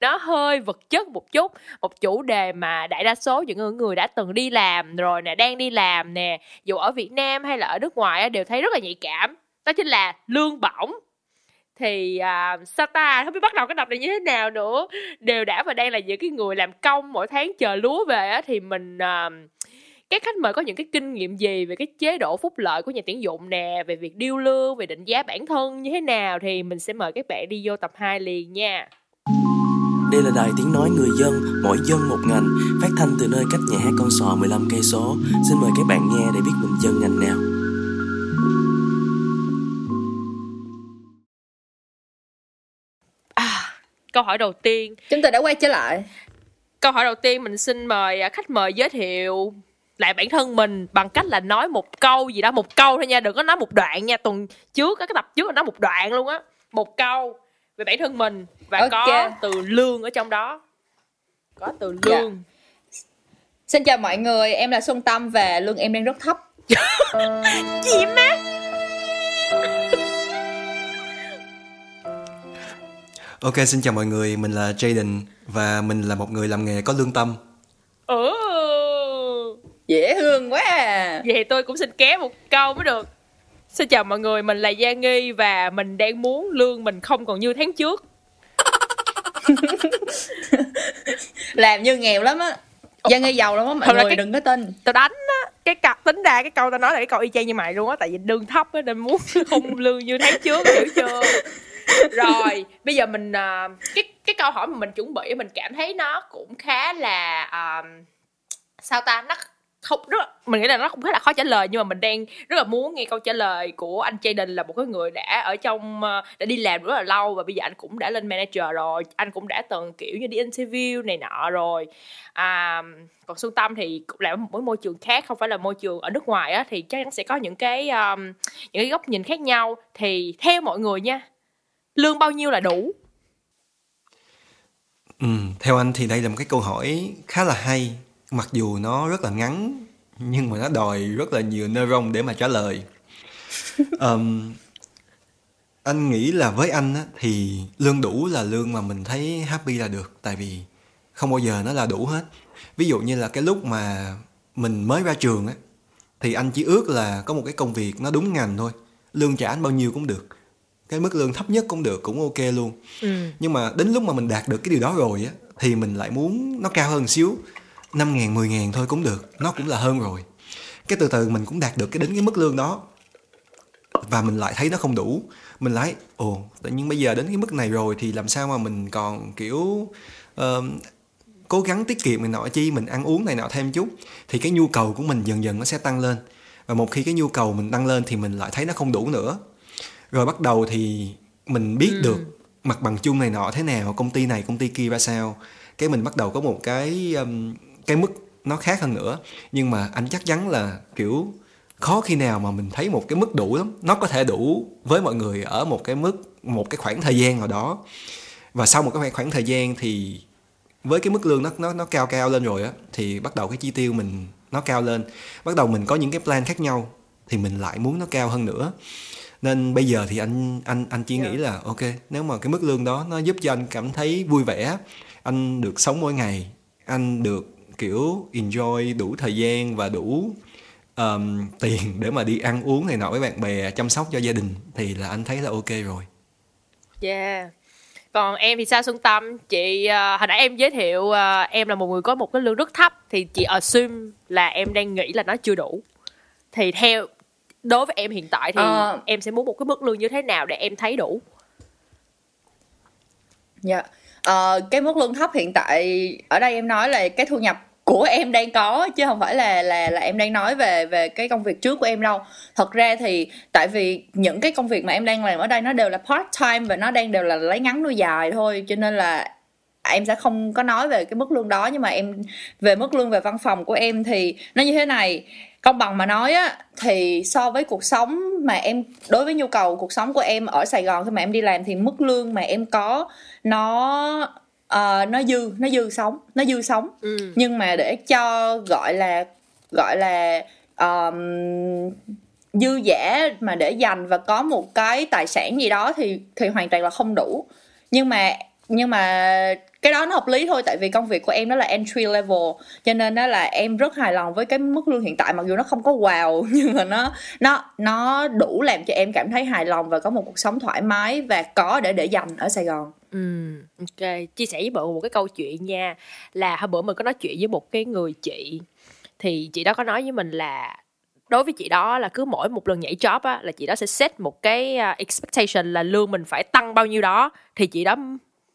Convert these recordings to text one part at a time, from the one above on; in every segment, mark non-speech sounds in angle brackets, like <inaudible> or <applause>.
nó hơi vật chất một chút. Một chủ đề mà đại đa số những người đã từng đi làm rồi nè đang đi làm nè dù ở Việt Nam hay là ở nước ngoài đều thấy rất là nhạy cảm. Đó chính là lương bổng. Thì uh, sao ta? Không biết bắt đầu cái tập này như thế nào nữa. Đều đã và đang là những cái người làm công mỗi tháng chờ lúa về á thì mình uh, các khách mời có những cái kinh nghiệm gì về cái chế độ phúc lợi của nhà tuyển dụng nè về việc điêu lương về định giá bản thân như thế nào thì mình sẽ mời các bạn đi vô tập 2 liền nha đây là đài tiếng nói người dân, mỗi dân một ngành, phát thanh từ nơi cách nhà hát con sò 15 cây số. Xin mời các bạn nghe để biết mình dân ngành nào. À, câu hỏi đầu tiên. Chúng ta đã quay trở lại. Câu hỏi đầu tiên mình xin mời à, khách mời giới thiệu lại bản thân mình bằng cách là nói một câu gì đó một câu thôi nha đừng có nói một đoạn nha tuần trước cái tập trước là nói một đoạn luôn á một câu về bản thân mình và okay. có từ lương ở trong đó có từ dạ. lương yeah. xin chào mọi người em là xuân tâm và lương em đang rất thấp <laughs> gì má Ok, xin chào mọi người, mình là Jaden và mình là một người làm nghề có lương tâm. Ừ. Dễ thương quá à. Vậy tôi cũng xin ké một câu mới được. Xin chào mọi người, mình là Gia Nghi và mình đang muốn lương mình không còn như tháng trước. <laughs> làm như nghèo lắm á. Dân nghi giàu lắm á mọi Thật người cái, đừng có tin. Tao đánh á cái cặp tính ra cái câu tao nói là cái câu y chang như mày luôn á tại vì lương thấp á nên muốn <laughs> không lương như tháng trước hiểu chưa? Rồi bây giờ mình uh, cái cái câu hỏi mà mình chuẩn bị mình cảm thấy nó cũng khá là uh, sao ta nó không rất mình nghĩ là nó cũng khá là khó trả lời nhưng mà mình đang rất là muốn nghe câu trả lời của anh Jaden là một cái người đã ở trong ờ, đã đi làm rất là lâu và bây giờ anh cũng đã lên manager rồi anh cũng đã từng kiểu như đi interview này nọ rồi. À, còn Xuân Tâm thì cũng làm một môi trường khác không phải là môi trường ở nước ngoài á thì chắc chắn sẽ có những cái um, những cái góc nhìn khác nhau. Thì theo mọi người nha lương bao nhiêu là đủ? Ừ, theo anh thì đây là một cái câu hỏi khá là hay mặc dù nó rất là ngắn nhưng mà nó đòi rất là nhiều neuron để mà trả lời. <laughs> Um, anh nghĩ là với anh á, thì lương đủ là lương mà mình thấy happy là được tại vì không bao giờ nó là đủ hết. Ví dụ như là cái lúc mà mình mới ra trường á thì anh chỉ ước là có một cái công việc nó đúng ngành thôi. Lương trả anh bao nhiêu cũng được. Cái mức lương thấp nhất cũng được cũng ok luôn. Ừ. nhưng mà đến lúc mà mình đạt được cái điều đó rồi á thì mình lại muốn nó cao hơn xíu 5 ngàn, 10 ngàn thôi cũng được. Nó cũng là hơn rồi. Cái từ từ mình cũng đạt được cái đến cái mức lương đó. Và mình lại thấy nó không đủ. Mình lại Ồ tự nhiên bây giờ đến cái mức này rồi Thì làm sao mà mình còn kiểu uh, Cố gắng tiết kiệm này nọ chi Mình ăn uống này nọ thêm chút. Thì cái nhu cầu của mình dần dần nó sẽ tăng lên. Và một khi cái nhu cầu mình tăng lên Thì mình lại thấy nó không đủ nữa. Rồi bắt đầu thì mình biết ừ. được mặt bằng chung này nọ thế nào công ty này công ty kia ra sao. Cái mình bắt đầu có một cái um, cái mức nó khác hơn nữa. Nhưng mà anh chắc chắn là kiểu khó khi nào mà mình thấy một cái mức đủ lắm. Nó có thể đủ với mọi người ở một cái mức một cái khoảng thời gian nào đó. Và sau một cái khoảng thời gian thì với cái mức lương nó nó nó cao cao lên rồi á thì bắt đầu cái chi tiêu mình nó cao lên. Bắt đầu mình có những cái plan khác nhau thì mình lại muốn nó cao hơn nữa. Nên bây giờ thì anh anh anh chỉ nghĩ là ok nếu mà cái mức lương đó nó giúp cho anh cảm thấy vui vẻ anh được sống mỗi ngày anh được kiểu enjoy đủ thời gian và đủ um, tiền để mà đi ăn uống này nọ với bạn bè chăm sóc cho gia đình thì là anh thấy là ok rồi. Yeah. Còn em thì sao xuân tâm? Chị uh, hồi nãy em giới thiệu uh, em là một người có một cái lương rất thấp thì chị assume là em đang nghĩ là nó chưa đủ. Thì theo đối với em hiện tại thì uh, em sẽ muốn một cái mức lương như thế nào để em thấy đủ? Dạ. Yeah. uh, cái mức lương thấp hiện tại ở đây em nói là cái thu nhập của em đang có, chứ không phải là là là em đang nói về về cái công việc trước của em đâu. Thật ra thì tại vì những cái công việc mà em đang làm ở đây nó đều là part time và nó đang đều là lấy ngắn nuôi dài thôi, cho nên là em sẽ không có nói về cái mức lương đó. Nhưng mà em, về mức lương về văn phòng của em thì nó như thế này. Công bằng mà nói á, thì so với cuộc sống mà em, đối với nhu cầu cuộc sống của em ở Sài Gòn khi mà em đi làm thì mức lương mà em có nó uh, nó dư nó dư sống nó dư sống. Ừ. nhưng mà để cho gọi là gọi là um, dư giả mà để dành và có một cái tài sản gì đó thì thì hoàn toàn là không đủ. Nhưng mà nhưng mà cái đó nó hợp lý thôi tại vì công việc của em đó là entry level cho nên đó là em rất hài lòng với cái mức lương hiện tại mặc dù nó không có wow <laughs> nhưng mà nó nó nó đủ làm cho em cảm thấy hài lòng và có một cuộc sống thoải mái và có để để dành ở Sài Gòn Ừ, ok. Chia sẻ với bạn một cái câu chuyện nha Là hôm bữa mình có nói chuyện với một cái người chị Thì chị đó có nói với mình là Đối với chị đó là cứ mỗi một lần nhảy job á Là chị đó sẽ set một cái à, expectation là lương mình phải tăng bao nhiêu đó Thì chị đó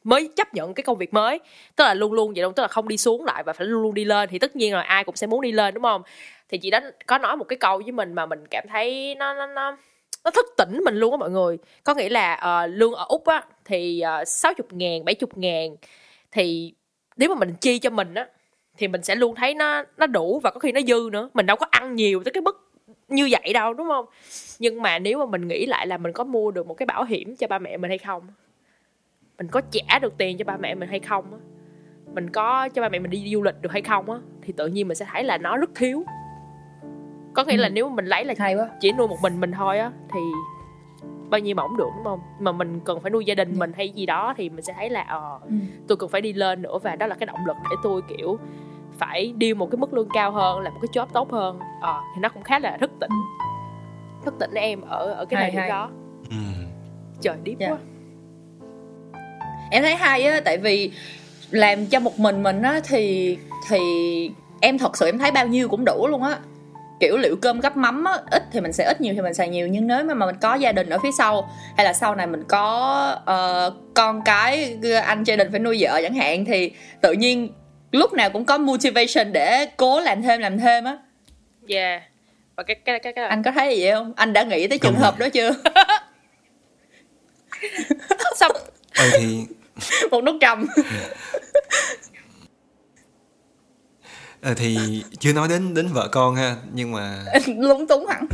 mới chấp nhận cái công việc mới Tức là luôn luôn vậy đâu Tức là không đi xuống lại và phải luôn luôn đi lên Thì tất nhiên là ai cũng sẽ muốn đi lên đúng không Thì chị đó có nói một cái câu với mình mà mình cảm thấy nó nó nó nó thức tỉnh mình luôn á mọi người. Có nghĩa là uh, lương ở úc á thì ờ, sáu chục ngàn bảy chục ngàn. Thì nếu mà mình chi cho mình á thì mình sẽ luôn thấy nó nó đủ và có khi nó dư nữa. Mình đâu có ăn nhiều tới cái mức như vậy đâu đúng không? Nhưng mà nếu mà mình nghĩ lại là mình có mua được một cái bảo hiểm cho ba mẹ mình hay không mình có trả được tiền cho ba mẹ mình hay không á mình có cho ba mẹ mình đi du lịch được hay không á thì tự nhiên mình sẽ thấy là nó rất thiếu có nghĩa ừ. là nếu mà mình lấy là Hay quá. chỉ nuôi một mình mình thôi á thì bao nhiêu mà ổng được đúng không mà mình cần phải nuôi gia đình mình hay gì đó thì mình sẽ thấy là ờ ừ. tôi cần phải đi lên nữa và đó là cái động lực để tôi kiểu phải điêu một cái mức lương cao hơn làm một cái job tốt hơn ờ thì nó cũng khá là thức tỉnh thức tỉnh em ở ở cái thời điểm đó ừ. trời điếp yeah. Dạ. quá em thấy hay á tại vì làm cho một mình mình á thì thì em thật sự em thấy bao nhiêu cũng đủ luôn á kiểu liệu cơm gắp mắm á, ít thì mình sẽ ít nhiều thì mình xài nhiều nhưng nếu mà mình có gia đình ở phía sau hay là sau này mình có uh, con cái anh gia đình phải nuôi vợ chẳng hạn thì tự nhiên lúc nào cũng có motivation để cố làm thêm làm thêm á. Yeah. Và cái cái cái, cái... anh có thấy gì vậy không? Anh đã nghĩ tới trường hợp đó chưa? Xong ừ thì <laughs> một nút trầm ờ, thì chưa nói đến đến vợ con ha nhưng mà <laughs> lúng túng hẳn.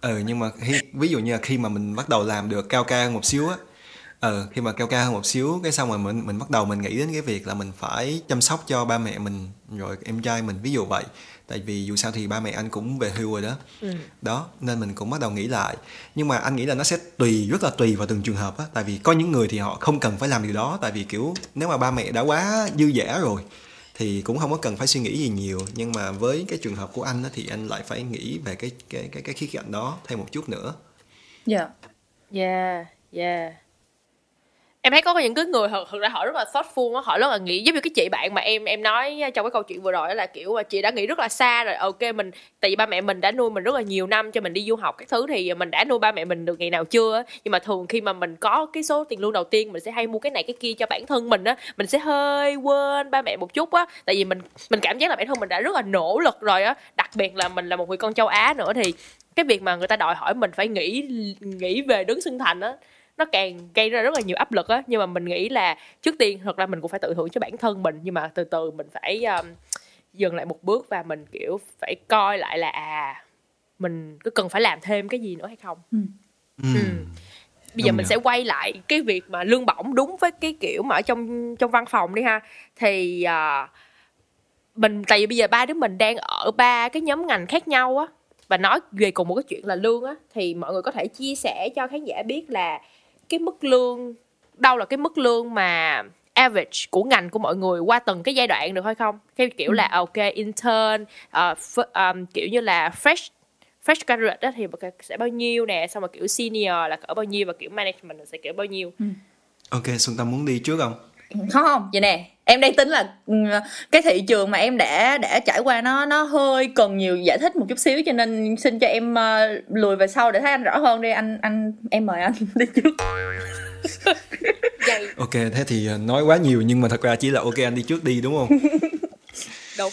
Ừ nhưng mà khi, ví dụ như là khi mà mình bắt đầu làm được cao ca một xíu á ờ khi mà cao ca hơn một xíu cái xong rồi mình mình bắt đầu mình nghĩ đến cái việc là mình phải chăm sóc cho ba mẹ mình rồi em trai mình ví dụ vậy. Tại vì dù sao thì ba mẹ anh cũng về hưu rồi đó. Ừ. đó nên mình cũng bắt đầu nghĩ lại. Nhưng mà anh nghĩ là nó sẽ tùy rất là tùy vào từng trường hợp á. Tại vì có những người thì họ không cần phải làm điều đó tại vì kiểu nếu mà ba mẹ đã quá dư dả rồi thì cũng không có cần phải suy nghĩ gì nhiều nhưng mà với cái trường hợp của anh đó, thì anh lại phải nghĩ về cái cái cái cái khía cạnh đó thêm một chút nữa. Dạ. Yeah. Yeah, yeah em thấy có những cái người thật, thật ra họ rất là thoughtful á họ rất là nghĩ giống như cái chị bạn mà em em nói trong cái câu chuyện vừa rồi là kiểu à, chị đã nghĩ rất là xa rồi ok mình tại vì ba mẹ mình đã nuôi mình rất là nhiều năm cho mình đi du học các thứ thì mình đã nuôi ba mẹ mình được ngày nào chưa nhưng mà thường khi mà mình có cái số tiền lương đầu tiên mình sẽ hay mua cái này cái kia cho bản thân mình á mình sẽ hơi quên ba mẹ một chút á. Tại vì mình mình cảm giác là bản thân mình đã rất là nỗ lực rồi á đặc biệt là mình là một người con châu á nữa thì cái việc mà người ta đòi hỏi mình phải nghĩ nghĩ về đứng xưng thành á nó càng gây ra rất là nhiều áp lực á nhưng mà mình nghĩ là trước tiên thật ra mình cũng phải tự thưởng cho bản thân mình nhưng mà từ từ mình phải um, dừng lại một bước và mình kiểu phải coi lại là à mình có cần phải làm thêm cái gì nữa hay không ừ. Ừ. ừ. bây giờ mình sẽ quay lại cái việc mà lương bổng đúng với cái kiểu mà ở trong trong văn phòng đi ha thì uh, mình tại vì bây giờ ba đứa mình đang ở ba cái nhóm ngành khác nhau á và nói về cùng một cái chuyện là lương á thì mọi người có thể chia sẻ cho khán giả biết là cái mức lương đâu là cái mức lương mà average của ngành của mọi người qua từng cái giai đoạn được hay không cái kiểu ừ. là ok intern uh, f- um, kiểu như là fresh fresh graduate đó thì sẽ bao nhiêu nè xong rồi kiểu senior là cỡ bao nhiêu và kiểu management sẽ kiểu bao nhiêu ừ. ok xuân tâm muốn đi trước không không không. Vậy nè em đang tính là ừ, cái thị trường mà em đã đã trải qua nó nó hơi cần nhiều giải thích một chút xíu cho nên xin cho em uh, lùi về sau để thấy anh rõ hơn đi. Anh anh em mời anh <laughs> đi trước. Ok thế thì ờ, nói quá nhiều nhưng mà thật ra chỉ là ok anh đi trước đi đúng không? <laughs> Đúng.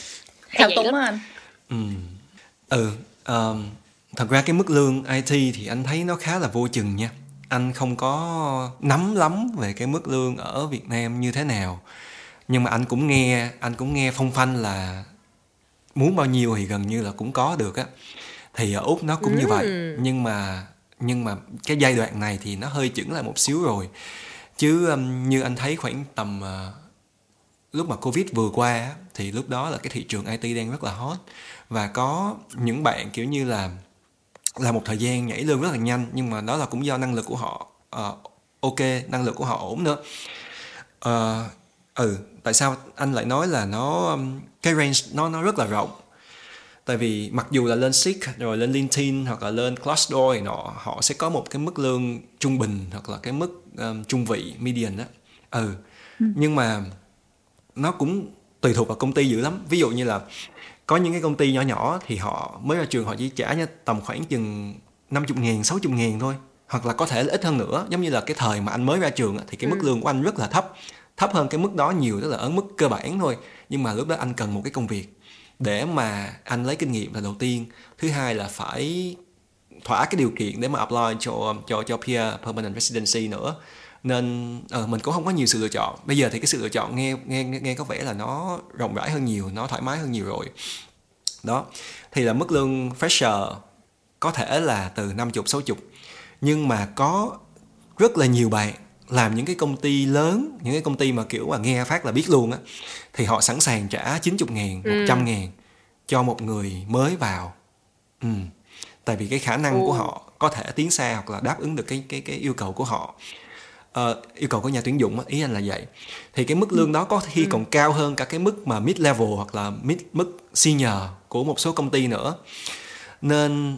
Theo túng anh. Ừ ừ um, thật ra cái mức lương it thì anh thấy nó khá là vô chừng nha anh không có nắm lắm về cái mức lương ở Việt Nam như thế nào. Nhưng mà anh cũng nghe anh cũng nghe phong phanh là muốn bao nhiêu thì gần như là cũng có được á. Thì ở úc nó cũng như vậy. Ừ. nhưng mà nhưng mà cái giai đoạn này thì nó hơi chững lại một xíu rồi. Chứ um, như anh thấy khoảng tầm uh, lúc mà covid vừa qua thì lúc đó là cái thị trường it đang rất là hot. Và có những bạn kiểu như là là một thời gian nhảy lương rất là nhanh nhưng mà đó là cũng do năng lực của họ uh, ok năng lực của họ ổn nữa. Uh, ừ tại sao anh lại nói là nó cái range nó nó rất là rộng? Tại vì mặc dù là lên Seek rồi lên LinkedIn hoặc là lên Glassdoor này nọ họ sẽ có một cái mức lương trung bình hoặc là cái mức um, trung vị median đó. Ừ. ừ. nhưng mà nó cũng tùy thuộc vào công ty dữ lắm. Ví dụ như là có những cái công ty nhỏ nhỏ thì họ mới ra trường họ chỉ trả nha tầm khoảng chừng 50 ngàn, 60 ngàn thôi. Hoặc là có thể là ít hơn nữa. Giống như là cái thời mà anh mới ra trường thì cái ừ. mức lương của anh rất là thấp. Thấp hơn cái mức đó nhiều tức là ở mức cơ bản thôi. Nhưng mà lúc đó anh cần một cái công việc để mà anh lấy kinh nghiệm là đầu tiên. Thứ hai là phải thỏa cái điều kiện để mà apply cho cho cho peer permanent residency nữa nên uh, mình cũng không có nhiều sự lựa chọn bây giờ thì cái sự lựa chọn nghe nghe nghe có vẻ là nó rộng rãi hơn nhiều nó thoải mái hơn nhiều rồi đó thì là mức lương fresher có thể là từ 50 60 nhưng mà có rất là nhiều bạn làm những cái công ty lớn những cái công ty mà kiểu mà nghe phát là biết luôn á thì họ sẵn sàng trả 90 ngàn, 100 ừ. ngàn cho một người mới vào ừ. tại vì cái khả năng ừ. của họ có thể tiến xa hoặc là đáp ứng được cái cái cái yêu cầu của họ uh, yêu cầu của nhà tuyển dụng ý anh là vậy. Thì cái mức lương đó có khi ừ. còn cao hơn cả cái mức mà mid level hoặc là mid mức senior của một số công ty nữa. Nên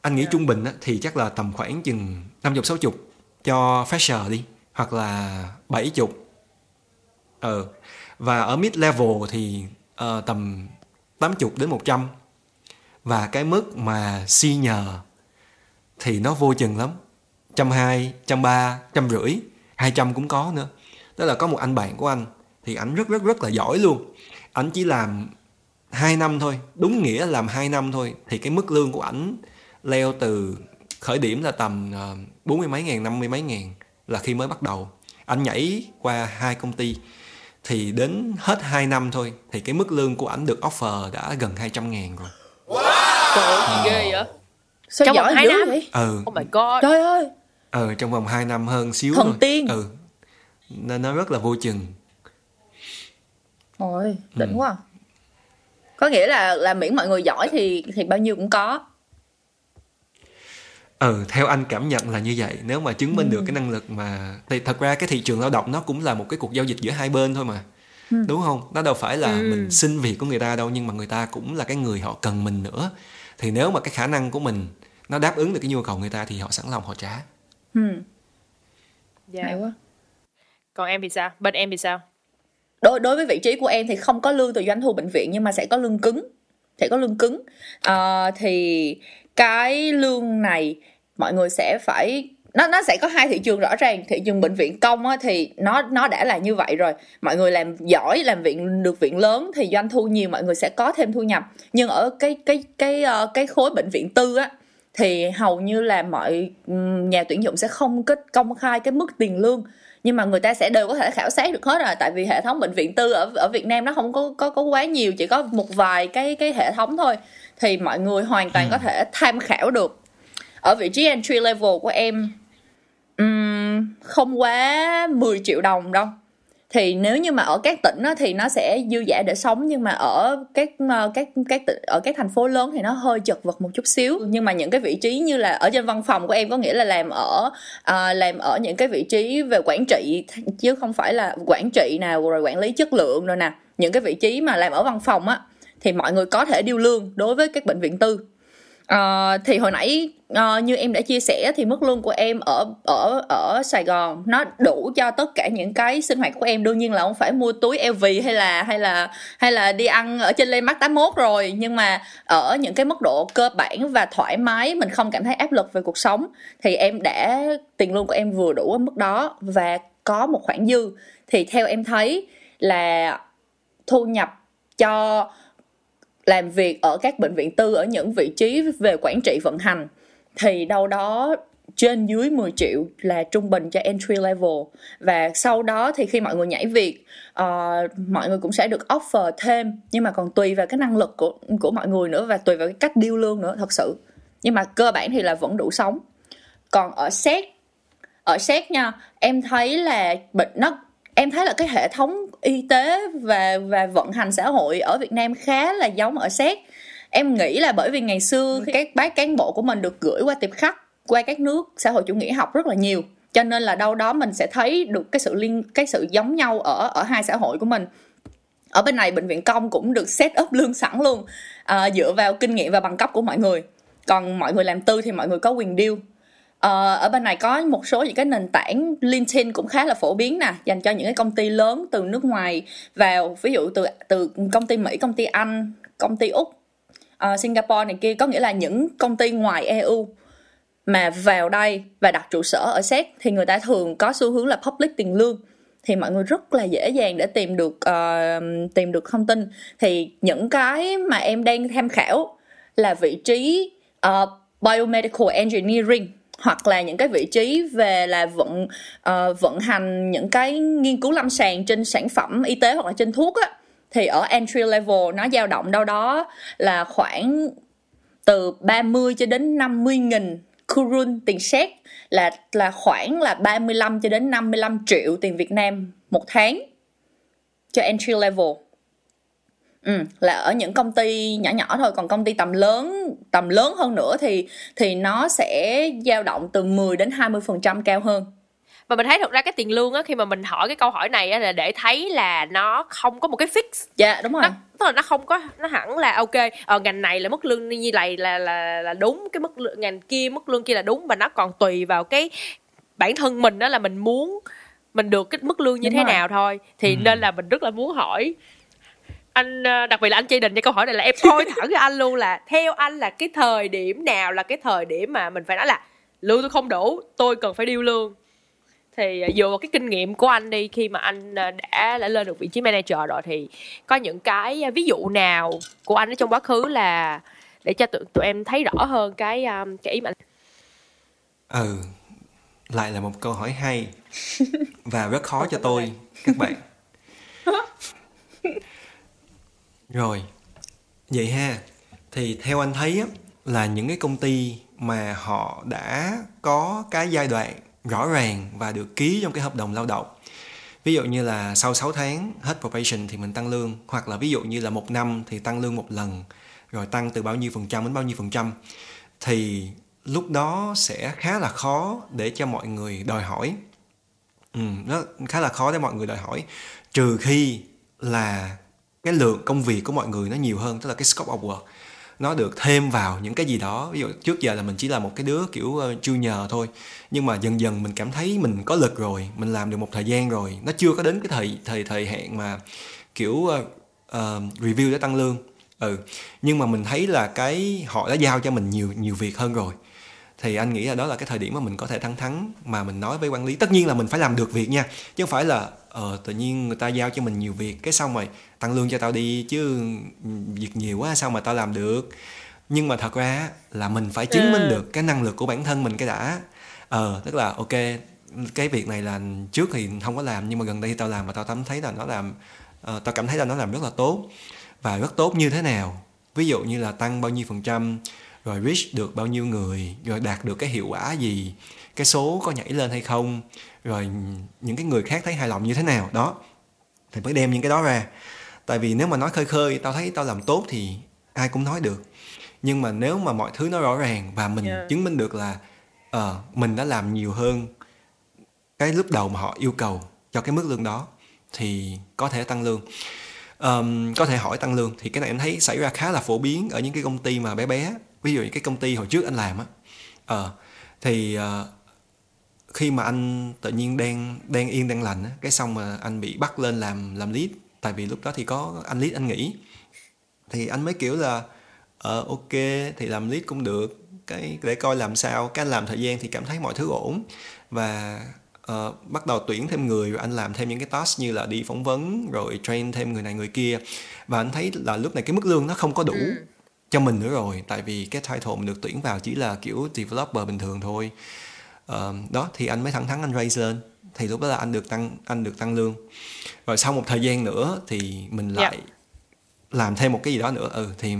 anh nghĩ yeah. trung bình á, thì chắc là tầm khoảng chừng năm chục sáu chục cho fresher đi hoặc là bảy chục. Ờ và ở mid level thì uh, tầm 80 đến 100 và cái mức mà senior thì nó vô chừng lắm trăm hai trăm ba trăm rưỡi hai trăm cũng có nữa. Đó là có một anh bạn của anh thì ảnh rất rất rất là giỏi luôn. Ảnh chỉ làm hai năm thôi đúng nghĩa là làm hai năm thôi thì cái mức lương của ảnh leo từ khởi điểm là tầm ờ, bốn mươi mấy ngàn năm mươi mấy ngàn là khi mới bắt đầu. Anh nhảy qua hai công ty thì đến hết 2 năm thôi thì cái mức lương của ảnh được offer đã gần 200 ngàn rồi. Wow. trời ơi gì ghê vậy? Sao trong vòng 2 năm? vậy? ừ. Oh my god. Trời ơi ừ trong vòng 2 năm hơn xíu thần thôi. tiên ừ nên nó rất là vô chừng ôi đỉnh ừ. quá có nghĩa là là miễn mọi người giỏi thì thì bao nhiêu cũng có ừ theo anh cảm nhận là như vậy nếu mà chứng minh ừ. được cái năng lực mà thì thật ra cái thị trường lao động nó cũng là một cái cuộc giao dịch giữa hai bên thôi mà ừ. đúng không nó đâu phải là ừ. mình xin việc của người ta đâu nhưng mà người ta cũng là cái người họ cần mình nữa thì nếu mà cái khả năng của mình nó đáp ứng được cái nhu cầu người ta thì họ sẵn lòng họ trả ừ. Dạ. Yeah. quá. Còn em thì sao? Bên em thì sao? Đối đối với vị trí của em thì không có lương từ doanh thu bệnh viện nhưng mà sẽ có lương cứng. Sẽ có lương cứng. À, thì cái lương này mọi người sẽ phải nó nó sẽ có hai thị trường rõ ràng. Thị trường bệnh viện công á, thì nó nó đã là như vậy rồi. Mọi người làm giỏi làm viện được viện lớn thì doanh thu nhiều mọi người sẽ có thêm thu nhập. Nhưng ở cái cái cái uh, cái khối bệnh viện tư á thì hầu như là mọi nhà tuyển dụng sẽ không kết công khai cái mức tiền lương. Nhưng mà người ta sẽ đều có thể khảo sát được hết rồi. Tại vì hệ thống bệnh viện tư ở ở Việt Nam nó không có có có quá nhiều chỉ có một vài cái cái hệ thống thôi. Thì mọi người hoàn toàn có thể tham khảo được. Ở vị trí entry level của em um, không quá 10 triệu đồng đâu thì nếu như mà ở các tỉnh đó, thì nó sẽ dư giả để sống nhưng mà ở các ờ, các các ở các thành phố lớn thì nó hơi chật vật một chút xíu. Nhưng mà những cái vị trí như là ở trên văn phòng của em có nghĩa là làm ở à, làm ở những cái vị trí về quản trị chứ không phải là quản trị nào rồi quản lý chất lượng rồi nè. Những cái vị trí mà làm ở văn phòng á thì mọi người có thể điêu lương đối với các bệnh viện tư. Uh, thì hồi nãy uh, như em đã chia sẻ thì mức lương của em ở ở ở Sài Gòn nó đủ cho tất cả những cái sinh hoạt của em. Đương nhiên là không phải mua túi LV hay là hay là hay là đi ăn ở trên lên mắt 81 rồi. Nhưng mà ở những cái mức độ cơ bản và thoải mái mình không cảm thấy áp lực về cuộc sống thì em đã tiền lương của em vừa đủ ở mức đó và có một khoản dư. Thì theo em thấy là thu nhập cho làm việc ở các bệnh viện tư ở những vị trí về quản trị vận hành thì đâu đó trên dưới 10 triệu là trung bình cho entry level. Và sau đó thì khi mọi người nhảy việc uh, mọi người cũng sẽ được offer thêm nhưng mà còn tùy vào cái năng lực của của mọi người nữa và tùy vào cái cách điêu lương nữa thật sự. Nhưng mà cơ bản thì là vẫn đủ sống. Còn ở xét ở xét nha em thấy là bệnh nó em thấy là cái hệ thống y tế và và vận hành xã hội ở Việt Nam khá là giống ở séc. Em nghĩ là bởi vì ngày xưa các bác cán bộ của mình được gửi qua tiệp khắc qua các nước xã hội chủ nghĩa học rất là nhiều. Cho nên là đâu đó mình sẽ thấy được cái sự liên cái sự giống nhau ở ở hai xã hội của mình. Ở bên này bệnh viện công cũng được set up lương sẵn luôn à, dựa vào kinh nghiệm và bằng cấp của mọi người. Còn mọi người làm tư thì mọi người có quyền deal à, ở bên này có một số những cái nền tảng LinkedIn cũng khá là phổ biến nè dành cho những cái công ty lớn từ nước ngoài vào ví dụ từ từ công ty Mỹ công ty Anh công ty úc uh, Singapore này kia có nghĩa là những công ty ngoài EU mà vào đây và đặt trụ sở ở séc thì người ta thường có xu hướng là public tiền lương. Thì mọi người rất là dễ dàng để tìm được uh, tìm được thông tin. Thì những cái mà em đang tham khảo là vị trí uh, biomedical engineering hoặc là những cái vị trí về là vận uh, vận hành những cái nghiên cứu lâm sàng trên sản phẩm y tế hoặc là trên thuốc á thì ở entry level nó dao động đâu đó là khoảng từ 30 cho đến 50 nghìn kurun tiền séc là là khoảng là 35 cho đến 55 triệu tiền Việt Nam một tháng cho entry level. Ừ, là ở những công ty nhỏ nhỏ thôi còn công ty tầm lớn tầm lớn hơn nữa thì thì nó sẽ dao động từ 10 đến 20% cao hơn và mình thấy thật ra cái tiền lương á khi mà mình hỏi cái câu hỏi này á là để thấy là nó không có một cái fix dạ yeah, đúng rồi nó, tức là nó không có nó hẳn là ok ở ờ, ngành này là mức lương như này là là là đúng cái mức lương ngành kia mức lương kia là đúng và nó còn tùy vào cái bản thân mình đó là mình muốn mình được cái mức lương như đúng thế rồi. nào thôi thì ừ. nên là mình rất là muốn hỏi anh ờ, đặc biệt là anh chỉ định cho câu hỏi này là em coi <laughs> thẳng với anh luôn là theo anh là cái thời điểm nào là cái thời điểm mà mình phải nói là lương tôi không đủ tôi cần phải điêu lương. Thì à, dựa vào cái kinh nghiệm của anh đi khi mà anh à, đã đã lên được vị trí manager rồi thì có những cái ví dụ nào của anh ở trong quá khứ là để cho tụi, tụi em thấy rõ hơn cái cái ý mà ừ lại là một câu hỏi hay <laughs> và rất khó cho tôi các bạn <laughs> rồi. Vậy ha. Thì theo anh thấy á, là những cái công ty mà họ đã có cái giai đoạn rõ ràng và được ký trong cái hợp đồng lao động ví dụ như là sau 6 tháng hết probation thì mình tăng lương hoặc là ví dụ như là một năm thì tăng lương một lần rồi tăng từ bao nhiêu phần trăm đến bao nhiêu phần trăm thì lúc đó sẽ khá là khó để cho mọi người đòi hỏi. Ừ, nó khá là khó để mọi người đòi hỏi trừ khi là cái lượng công việc của mọi người nó nhiều hơn tức là cái scope of work. Nó được thêm vào những cái gì đó. Ví dụ trước giờ là mình chỉ là một cái đứa kiểu chưa junior thôi. Nhưng mà dần dần mình cảm thấy mình có lực rồi mình làm được một thời gian rồi. Nó chưa có đến cái thời thời thời hạn mà kiểu uh, uh, review để tăng lương. Ừ. Nhưng mà mình thấy là cái họ đã giao cho mình nhiều nhiều việc hơn rồi thì anh nghĩ là đó là cái thời điểm mà mình có thể thắng thắng mà mình nói với quản lý. Tất nhiên là mình phải làm được việc nha chứ không phải là ờ tự nhiên người ta giao cho mình nhiều việc cái xong rồi tăng lương cho tao đi chứ việc nhiều quá sao mà tao làm được. Nhưng mà thật ra là mình phải chứng minh ừ. được cái năng lực của bản thân mình cái đã. Ờ tức là ok cái việc này là trước thì không có làm nhưng mà gần đây tao làm và tao cảm thấy là nó làm uh, tao cảm thấy là nó làm rất là tốt. Và rất tốt như thế nào? Ví dụ như là tăng bao nhiêu phần trăm rồi reach được bao nhiêu người rồi đạt được cái hiệu quả gì cái số có nhảy lên hay không rồi những cái người khác thấy hài lòng như thế nào. Đó thì mới đem những cái đó ra. Tại vì nếu mà nói khơi khơi tao thấy tao làm tốt thì ai cũng nói được. Nhưng mà nếu mà mọi thứ nó rõ ràng và mình yeah. chứng minh được là uh, mình đã làm nhiều hơn cái lúc đầu mà họ yêu cầu cho cái mức lương đó thì có thể tăng lương. Um, có thể hỏi tăng lương. Thì cái này anh thấy xảy ra khá là phổ biến ở những cái công ty mà bé bé ví dụ như cái công ty hồi trước anh làm á uh, thì uh, khi mà anh tự nhiên đang đang yên đang lành á cái xong mà anh bị bắt lên làm làm lead tại vì lúc đó thì có anh lead anh nghỉ. Thì anh mới kiểu là ờ ok thì làm lead cũng được cái để coi làm sao cái anh làm thời gian thì cảm thấy mọi thứ ổn. Và uh, bắt đầu tuyển thêm người và anh làm thêm những cái task như là đi phỏng vấn rồi train thêm người này người kia. Và anh thấy là lúc này cái mức lương nó không có đủ. Ừ cho mình nữa rồi. Tại vì cái title mình được tuyển vào chỉ là kiểu developer bình thường thôi. Uh, đó thì anh mới thẳng thắn anh raise lên. Thì lúc đó là anh được tăng anh được tăng lương. Rồi sau một thời gian nữa thì mình dạ. lại yeah. làm thêm một cái gì đó nữa. Ừ thì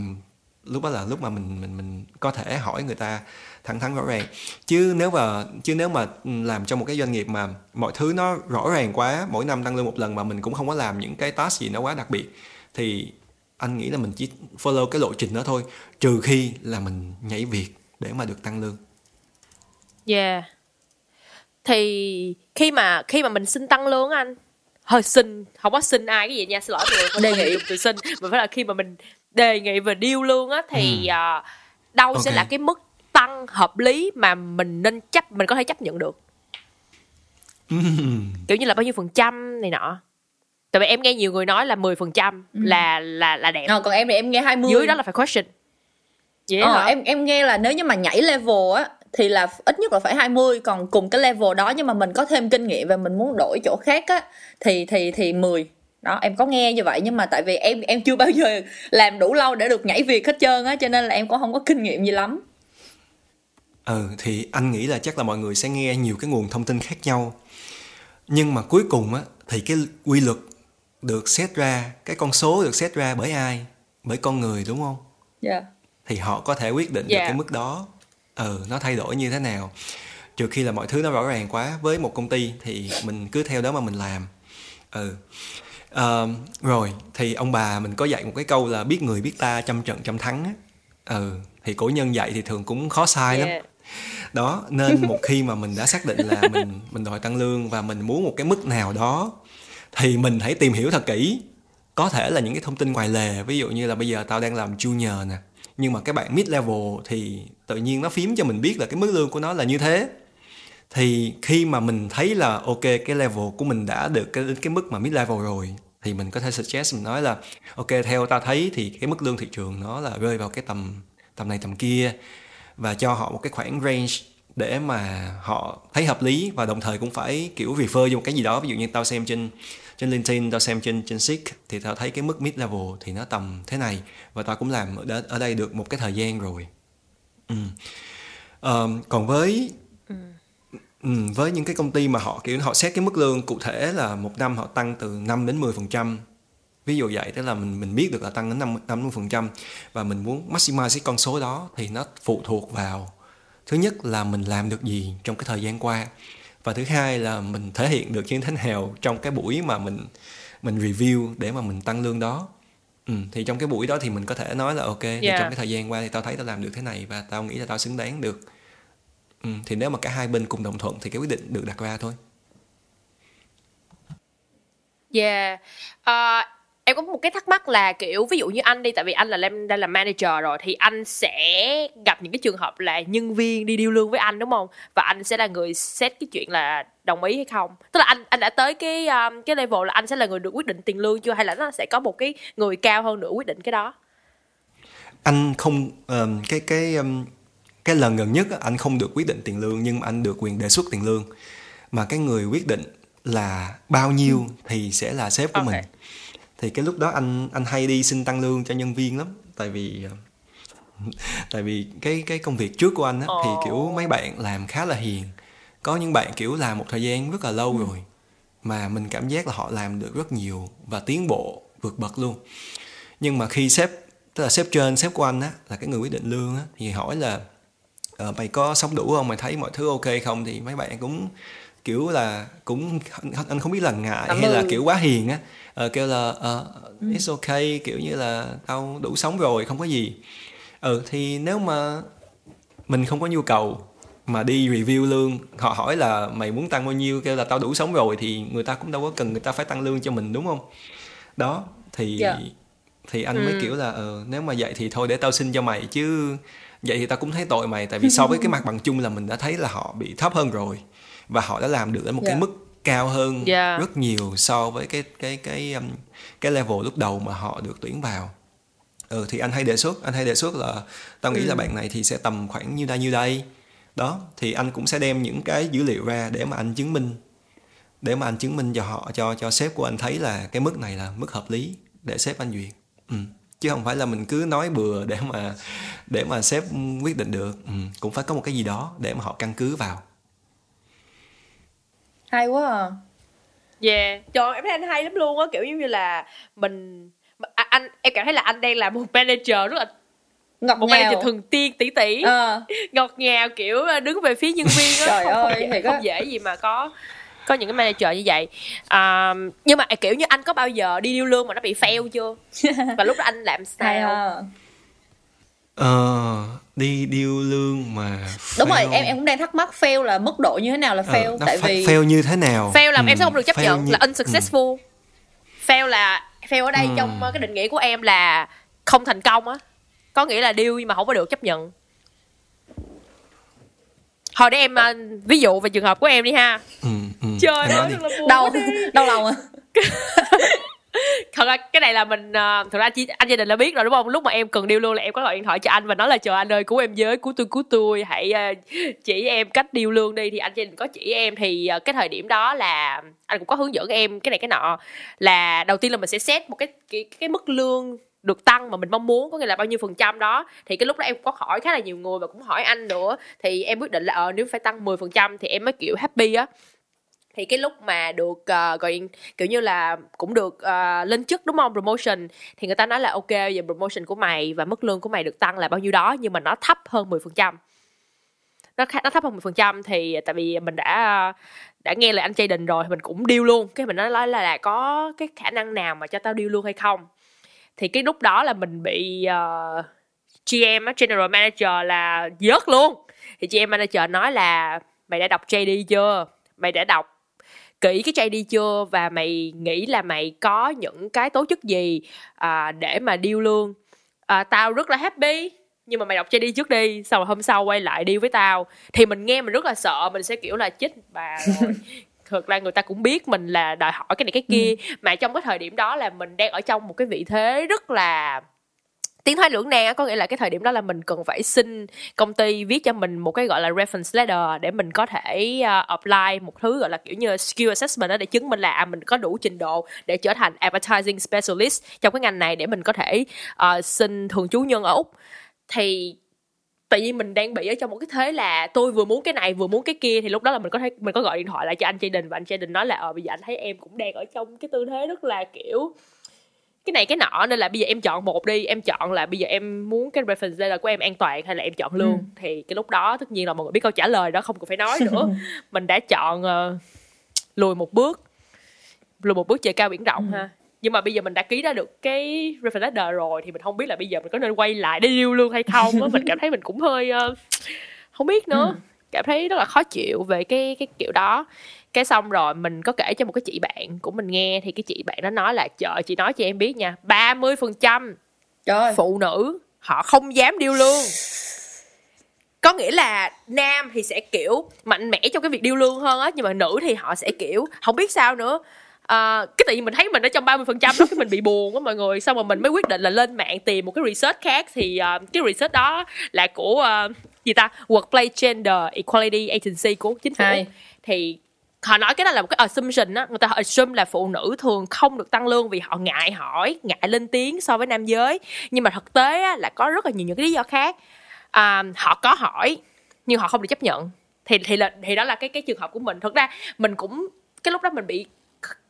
lúc đó là lúc mà mình mình mình có thể hỏi người ta thẳng thắn rõ ràng. Chứ nếu mà chứ nếu mà làm cho một cái doanh nghiệp mà mọi thứ nó rõ ràng quá mỗi năm tăng lương một lần mà mình cũng không có làm những cái task gì nó quá đặc biệt thì anh nghĩ là mình chỉ follow cái lộ trình đó thôi trừ khi là mình nhảy việc để mà được tăng lương. Yeah. Thì khi mà khi mà mình xin tăng lương á anh hơi xin không có xin ai cái gì nha xin lỗi mọi người Đề nghị. từ xin. Mà phải là khi mà mình đề nghị về deal lương á thì à, đâu sẽ Ok. là cái mức tăng hợp lý mà mình nên chấp mình có thể chấp nhận được. <laughs> Kiểu như là bao nhiêu phần trăm này nọ tại vì em nghe nhiều người nói là 10% phần trăm là là là đẹp. Ờ, còn em thì em nghe 20 dưới đó là phải question. Vậy Ờ, hả? em em nghe là nếu như mà nhảy level á thì là ít nhất là phải 20 còn cùng cái level đó nhưng mà mình có thêm kinh nghiệm và mình muốn đổi chỗ khác á thì thì thì 10 đó em có nghe như vậy nhưng mà tại vì em em chưa bao giờ làm đủ lâu để được nhảy việc hết trơn á cho nên là em cũng không có kinh nghiệm gì lắm. Ừ thì anh nghĩ là chắc là mọi người sẽ nghe nhiều cái nguồn thông tin khác nhau. Nhưng mà cuối cùng á thì cái quy luật được xét ra, cái con số được xét ra bởi ai? Bởi con người đúng không? dạ Thì họ có thể quyết định được Dạ. cái mức đó. Ừ, nó thay đổi như thế nào. Trừ khi là mọi thứ nó rõ ràng quá với một công ty thì mình cứ theo đó mà mình làm. Ừ. Ờ, rồi thì ông bà mình có dạy một cái câu là biết người biết ta trăm trận trăm thắng á. Ừ, thì cổ nhân dạy thì thường cũng khó sai lắm Yeah. đó nên <laughs> một khi mà mình đã xác định là mình mình đòi tăng lương và mình muốn một cái mức nào đó thì mình hãy tìm hiểu thật kỹ. Có thể là những cái thông tin ngoài lề, ví dụ như là bây giờ tao đang làm junior nè, nhưng mà các bạn mid level thì tự nhiên nó phím cho mình biết là cái mức lương của nó là như thế. Thì khi mà mình thấy là, ok, cái level của mình đã được cái cái mức mà mid level rồi, thì mình có thể suggest mình nói là, ok, theo ta thấy thì cái mức lương thị trường nó là rơi vào cái tầm tầm này tầm kia, và cho họ một cái khoảng range để mà họ thấy hợp lý, và đồng thời cũng phải kiểu refer vô một cái gì đó, ví dụ như tao xem trên trên LinkedIn tao xem trên trên Seek thì tao thấy cái mức mid level thì nó tầm thế này. Và tao cũng làm ở, ở đây được một cái thời gian rồi. Ừ. Ờm, còn với Ừ, với những cái công ty mà họ kiểu họ xét cái mức lương cụ thể là một năm họ tăng từ 5 đến 10 phần trăm. Ví dụ vậy tức là mình mình biết được là tăng đến 5 50 phần trăm. Và mình muốn maximize cái con số đó thì nó phụ thuộc vào thứ nhất là mình làm được gì trong cái thời gian qua và thứ hai là mình thể hiện được như thế nào trong cái buổi mà mình mình review để mà mình tăng lương đó ừ, thì trong cái buổi đó thì mình có thể nói là ok thì Yeah. trong cái thời gian qua thì tao thấy tao làm được thế này và tao nghĩ là tao xứng đáng được ừ, thì nếu mà cả hai bên cùng đồng thuận thì cái quyết định được đặt ra thôi Yeah. Ờ, em có một cái thắc mắc là kiểu ví dụ như anh đi tại vì anh là đang đang là manager rồi thì anh sẽ gặp những cái trường hợp là nhân viên đi điêu lương với anh đúng không? Và anh sẽ là người xét cái chuyện là đồng ý hay không. Tức là anh anh đã tới cái um, cái level là anh sẽ là người được quyết định tiền lương chưa hay là nó sẽ có một cái người cao hơn nữa quyết định cái đó? anh không ờm, cái cái ờm, cái lần gần nhất anh không được quyết định tiền lương nhưng mà anh được quyền đề xuất tiền lương mà cái người quyết định là bao nhiêu thì sẽ là sếp của Ok. mình thì cái lúc đó anh anh hay đi xin tăng lương cho nhân viên lắm. Tại vì ờ, <laughs> tại vì cái cái công việc trước của anh á, thì kiểu mấy bạn làm khá là hiền. Có những bạn kiểu làm một thời gian rất là lâu rồi mà mình cảm giác là họ làm được rất nhiều và tiến bộ vượt bậc luôn. Nhưng mà khi sếp tức là sếp trên sếp của anh á là cái người quyết định lương á thì hỏi là ờ, mày có sống đủ không? Mày thấy mọi thứ ok không? Thì mấy bạn cũng kiểu là cũng anh không biết là ngại Cảm hay là ơn. kiểu quá hiền á. Ờ, kêu là ờ, it's okay kiểu như là tao đủ sống rồi không có gì ừ thì nếu mà mình không có nhu cầu mà đi review lương họ hỏi là mày muốn tăng bao nhiêu? Kêu là tao đủ sống rồi thì người ta cũng đâu có cần người ta phải tăng lương cho mình đúng không? Đó thì Dạ. thì anh mới Ừ. kiểu là ờ, nếu mà vậy thì thôi để tao xin cho mày chứ vậy thì tao cũng thấy tội mày tại vì so với cái <laughs> mặt bằng chung là mình đã thấy là họ bị thấp hơn rồi và họ đã làm được ở một cái Dạ. mức cao hơn Dạ. rất nhiều so với cái cái cái um, cái level lúc đầu mà họ được tuyển vào ừ thì anh hay đề xuất anh hay đề xuất là tao nghĩ là bạn này thì sẽ tầm khoảng như đây như đây đó thì anh cũng sẽ đem những cái dữ liệu ra để mà anh chứng minh để mà anh chứng minh cho họ cho cho sếp của anh thấy là cái mức này là mức hợp lý để sếp anh duyệt ừ. chứ không phải là mình cứ nói bừa để mà để mà sếp quyết định được ừ. cũng phải có một cái gì đó để mà họ căn cứ vào hay quá à. Yeah, trời em thấy anh hay lắm luôn á, kiểu giống như là mình à, anh em cảm thấy là anh đang là một manager rất là ngọt một ngào. manager thường tiên tỷ tỷ Ờ, ngọt ngào kiểu đứng về phía nhân viên á. <laughs> Trời không, không, ơi, dễ, thiệt á. không dễ gì mà có có những cái manager như vậy. À, nhưng mà kiểu như anh có bao giờ đi điêu lương mà nó bị fail chưa? <laughs> Và lúc đó anh làm sao? ha Ờ, đi điêu lương mà đúng rồi fail- em em cũng đang thắc mắc fail là mức độ như thế nào là Ờ, fail? nó tại vì fail như thế nào? Fail là Ừ, em sẽ không được chấp fail nhận như- là unsuccessful. Fail là fail ở đây Ừ. trong uh, cái định nghĩa của em là không thành công á. Có nghĩa là deal nhưng mà không có được chấp nhận. Thôi để em uh, ví dụ về trường hợp của em đi ha. Ừ, ừ. trời ơi đau đau lòng à <laughs> <laughs> thật ra cái này là mình uh, ra chỉ anh gia đình đã biết rồi đúng không? Lúc mà em cần điêu lương là em có gọi điện thoại cho anh và nói là chờ anh ơi cứu em với cứu tôi cứu tôi hãy uh, chỉ em cách điêu lương đi. Thì anh gia đình có chỉ em. Thì uh, cái thời điểm đó là anh cũng có hướng dẫn em cái này cái nọ. Là đầu tiên là mình sẽ set một cái cái, cái mức lương được tăng mà mình mong muốn có nghĩa là bao nhiêu phần trăm đó. Thì cái lúc đó em có hỏi khá là nhiều người và cũng hỏi anh nữa. Thì em quyết định là ờ nếu phải tăng 10% phần trăm thì em mới kiểu happy á thì cái lúc mà được uh, gọi kiểu như là cũng được uh, lên chức đúng không? Promotion. Thì người ta nói là ok giờ promotion của mày và mức lương của mày được tăng là bao nhiêu đó nhưng mà nó thấp hơn 10% nó nó thấp hơn 10% thì tại vì mình đã đã nghe lời anh Jaden rồi mình cũng điêu luôn. Cái mình nói là, là là có cái khả năng nào mà cho tao điêu luôn hay không? Thì cái lúc đó là mình bị ờ, uh, GM General Manager là dớt luôn. Thì GM Manager nói là mày đã đọc JD chưa? Mày đã đọc kỹ cái JD chưa? Và mày nghĩ là mày có những cái tố chất gì à, để mà deal lương à, tao rất là happy nhưng mà mày đọc JD trước đi sau rồi hôm sau quay lại deal với tao. Thì mình nghe mình rất là sợ mình sẽ kiểu là chết bà <laughs> thực ra người ta cũng biết mình là đòi hỏi cái này cái kia mà trong cái thời điểm đó là mình đang ở trong một cái vị thế rất là tiến thoái lưỡng nan á, có nghĩa là cái thời điểm đó là mình cần phải xin công ty viết cho mình một cái gọi là reference letter để mình có thể uh, apply một thứ gọi là kiểu như skill assessment đó để chứng minh là à, mình có đủ trình độ để trở thành advertising specialist trong cái ngành này để mình có thể uh, xin thường trú nhân ở úc. Thì tại vì mình đang bị ở trong một cái thế là tôi vừa muốn cái này vừa muốn cái kia thì lúc đó là mình có thể mình có gọi điện thoại lại cho anh jayden và anh jayden nói là ờ bây giờ anh thấy em cũng đang ở trong cái tư thế rất là kiểu cái này cái nọ nên là bây giờ em chọn một đi em chọn là bây giờ em muốn cái reference letter của em an toàn hay là em chọn lương Ừ. thì cái lúc đó tất nhiên là mọi người biết câu trả lời đó không cần phải nói nữa. <laughs> Mình đã chọn ờ, lùi một bước lùi một bước trời cao biển rộng ha. Nhưng mà bây giờ mình đã ký ra được cái reference letter rồi thì mình không biết là bây giờ mình có nên quay lại để deal lương hay không á. Mình cảm thấy mình cũng hơi ờ, không biết nữa. Cảm thấy rất là khó chịu về cái cái kiểu đó cái xong rồi mình có kể cho một cái chị bạn của mình nghe thì cái chị bạn đó nói là chờ chị nói cho em biết nha 30% phần trăm trời phụ nữ họ không dám điêu lương. Có nghĩa là nam thì sẽ kiểu mạnh mẽ trong cái việc điêu lương hơn á nhưng mà nữ thì họ sẽ kiểu không biết sao nữa. À, cái tự nhiên mình thấy mình ở trong 30% phần trăm đó cái mình bị buồn á mọi người. Xong rồi mình mới quyết định là lên mạng tìm một cái research khác thì ờ, cái research đó là của ờ, gì ta? Workplace Gender Equality Agency của chính phủ. Hay. thì họ nói cái đó là một cái assumption á. Người ta assume là phụ nữ thường không được tăng lương vì họ ngại hỏi ngại lên tiếng so với nam giới. Nhưng mà thực tế á, là có rất là nhiều những cái lý do khác. À, họ có hỏi nhưng họ không được chấp nhận. Thì thì là thì đó là cái cái trường hợp của mình. Thực ra mình cũng cái lúc đó mình bị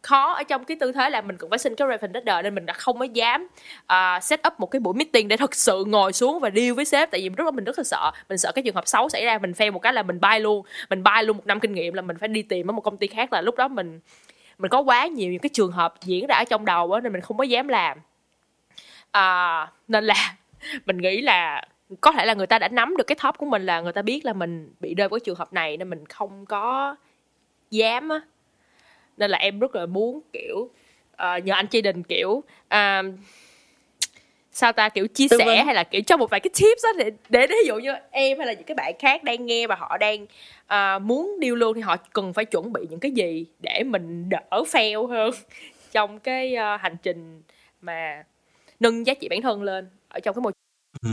khó ở trong cái tư thế là mình cũng phải xin cái reference letter nên mình đã không có dám uh, set up một cái buổi meeting để thật sự ngồi xuống và deal với sếp. Tại vì rất là mình rất là sợ mình sợ cái trường hợp xấu xảy ra mình fail một cái là mình bay luôn mình bay luôn một năm kinh nghiệm là mình phải đi tìm ở một công ty khác là lúc đó mình mình có quá nhiều những cái trường hợp diễn ra ở trong đầu đó, nên mình không có dám làm. Uh, nên là <laughs> mình nghĩ là có thể là người ta đã nắm được cái top của mình là người ta biết là mình bị rơi vào cái trường hợp này nên mình không có dám á nên là em rất là muốn kiểu ờ, nhờ anh chị đình kiểu à, sao ta kiểu chia Tư sẻ hay là kiểu cho một vài cái tips á để để ví dụ như em hay là những cái bạn khác đang nghe và họ đang à, muốn điêu lương thì họ cần phải chuẩn bị những cái gì để mình đỡ fail hơn <laughs> trong cái ờ, hành trình mà nâng giá trị bản thân lên ở trong cái môi Ừ.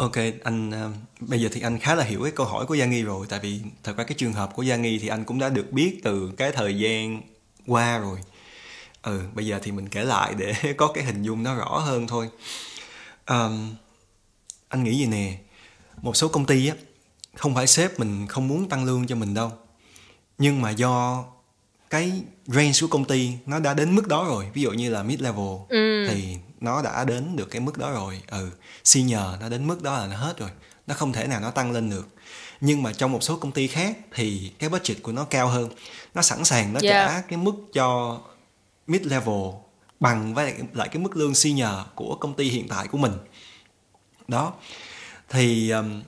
Ok, anh ờ, bây giờ thì anh khá là hiểu cái câu hỏi của Gia Nghi rồi tại vì thật ra cái trường hợp của Gia Nghi thì anh cũng đã được biết từ cái thời gian qua rồi. Ừ, bây giờ thì mình kể lại để <laughs> có cái hình dung nó rõ hơn thôi. Ờm, anh nghĩ gì nè, một số công ty á không phải sếp mình không muốn tăng lương cho mình đâu. Nhưng mà do cái range của công ty nó đã đến mức đó rồi, ví dụ như là mid level Ừ. thì nó đã đến được cái mức đó rồi. Ừ senior nó đến mức đó là nó hết rồi. Nó không thể nào nó tăng lên được. Nhưng mà trong một số công ty khác thì cái budget của nó cao hơn. Nó sẵn sàng nó Yeah. trả cái mức cho mid level bằng với lại, cái mức lương senior của công ty hiện tại của mình. Đó. Thì um,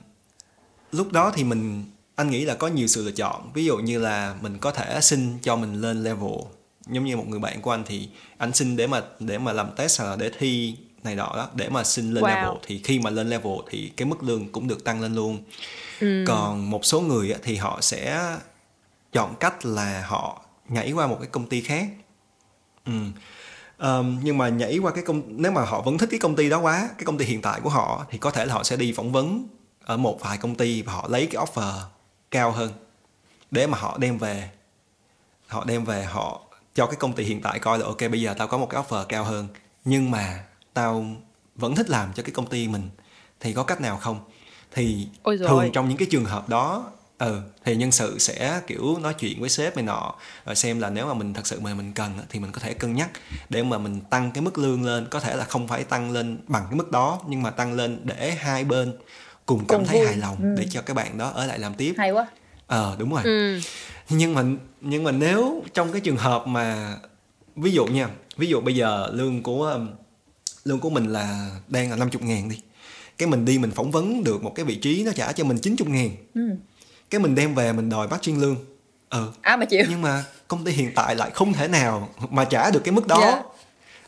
lúc đó thì mình anh nghĩ là có nhiều sự lựa chọn. Ví dụ như là mình có thể xin cho mình lên level giống như một người bạn của anh thì anh xin để mà để mà làm test hoặc là để thi này nọ đó để mà xin lên Wow. level thì khi mà lên level thì cái mức lương cũng được tăng lên luôn. Còn một số người thì họ sẽ chọn cách là họ nhảy qua một cái công ty khác. Ừ. Ờm, nhưng mà nhảy qua cái công nếu mà họ vẫn thích cái công ty đó quá cái công ty hiện tại của họ thì có thể là họ sẽ đi phỏng vấn ở một vài công ty và họ lấy cái offer cao hơn để mà họ đem về. Họ đem về họ cho cái công ty hiện tại coi là ok bây giờ tao có một cái offer cao hơn nhưng mà tao vẫn thích làm cho cái công ty mình thì có cách nào không thì Ôi thường ôi. trong những cái trường hợp đó ừ thì nhân sự sẽ kiểu nói chuyện với sếp này nọ rồi xem là nếu mà mình thật sự mà mình cần thì mình có thể cân nhắc để mà mình tăng cái mức lương lên có thể là không phải tăng lên bằng cái mức đó nhưng mà tăng lên để hai bên cùng cảm Cùng thấy vui. hài lòng Ừ. để cho các bạn đó ở lại làm tiếp hay quá ờ đúng rồi. Ừ. Nhưng mà nhưng mà nếu trong cái trường hợp mà ví dụ nha ví dụ bây giờ lương của um, lương của mình là đang là 50 ngàn đi cái mình đi mình phỏng vấn được một cái vị trí nó trả cho mình 90 ngàn. Ừ. cái mình đem về mình đòi matching lương. Ừ à mà chịu. Nhưng mà công ty hiện tại lại không thể nào mà trả được cái mức đó. Dạ.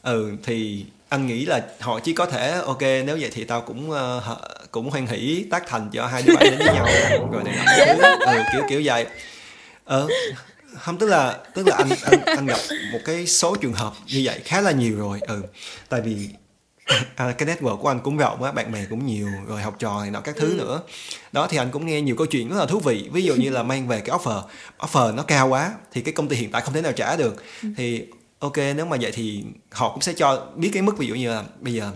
ừ thì anh nghĩ là họ chỉ có thể ok nếu vậy thì tao cũng hợ- cũng hoan hỷ tác thành cho hai đứa bạn đến với nhau. <laughs> Rồi này nọ. Ừ, kiểu kiểu vậy. Ờ không tức là tức là anh anh anh gặp một cái số trường hợp như vậy khá là nhiều rồi ừ. Tại vì <laughs> à, cái network của anh cũng rộng á bạn bè cũng nhiều rồi học trò này nọ các thứ nữa. Đó thì anh cũng nghe nhiều câu chuyện rất là thú vị. Ví dụ như là mang về cái offer offer nó cao quá thì cái công ty hiện tại không thể nào trả được. Thì ok nếu mà vậy thì họ cũng sẽ cho biết cái mức ví dụ như là bây giờ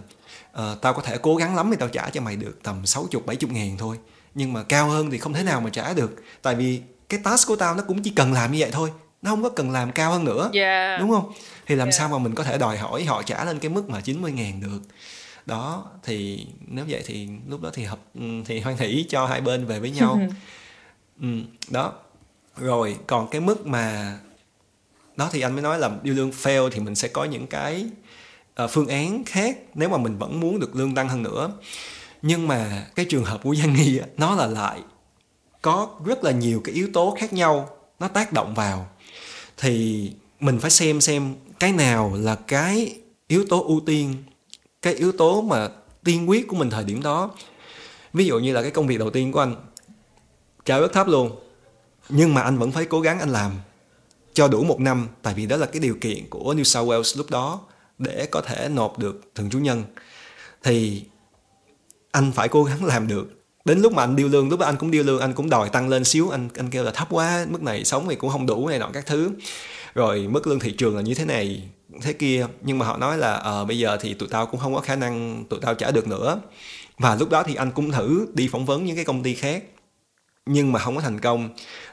ờ, tao có thể cố gắng lắm thì tao trả cho mày được tầm 60 70 ngàn thôi. Nhưng mà cao hơn thì không thể nào mà trả được. Tại vì cái task của tao nó cũng chỉ cần làm như vậy thôi. Nó không có cần làm cao hơn nữa yeah đúng không? Thì làm Yeah. sao mà mình có thể đòi hỏi họ trả lên cái mức mà 90 ngàn được? Đó thì nếu vậy thì lúc đó thì hợp ừ, thì hoan hỷ cho hai bên về với nhau. <laughs> Ừ, đó. Rồi còn cái mức mà đó thì anh mới nói là yêu lương fail thì mình sẽ có những cái uh, phương án khác nếu mà mình vẫn muốn được lương tăng hơn nữa. Nhưng mà cái trường hợp của Giang Nghi á, nó là lại có rất là nhiều cái yếu tố khác nhau nó tác động vào. Thì mình phải xem xem cái nào là cái yếu tố ưu tiên cái yếu tố mà tiên quyết của mình thời điểm đó. Ví dụ như là cái công việc đầu tiên của anh trả rất thấp luôn nhưng mà anh vẫn phải cố gắng anh làm cho đủ một năm, tại vì đó là cái điều kiện của New South Wales lúc đó để có thể nộp được thường trú nhân. Thì anh phải cố gắng làm được. Đến lúc mà anh điêu lương, lúc đó anh cũng điêu lương, anh cũng đòi tăng lên xíu. Anh anh kêu là thấp quá, mức này sống thì cũng không đủ này nọ các thứ. Rồi mức lương thị trường là như thế này, thế kia. Nhưng mà họ nói là ờ bây giờ thì tụi tao cũng không có khả năng tụi tao trả được nữa. Và lúc đó thì anh cũng thử đi phỏng vấn những cái công ty khác nhưng mà không có thành công.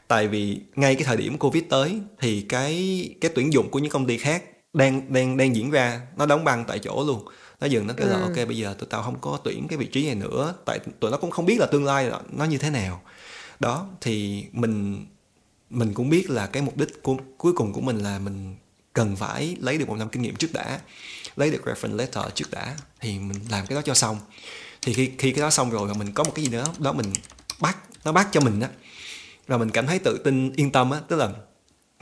Tại vì ngay cái thời điểm covid tới thì cái cái tuyển dụng của những công ty khác đang đang đang diễn ra nó đóng băng tại chỗ luôn. Nó dừng nó kêu là ok bây giờ tụi tao không có tuyển cái vị trí này nữa. Tại tụi nó cũng không biết là tương lai nó, nó như thế nào. Đó thì mình mình cũng biết là cái mục đích của, cuối cùng của mình là mình cần phải lấy được một năm kinh nghiệm trước đã lấy được reference letter trước đã thì mình làm cái đó cho xong. Thì khi khi cái đó xong rồi và mình có một cái gì đó đó mình nó bắt cho mình á. Và mình cảm thấy tự tin yên tâm á. Tức là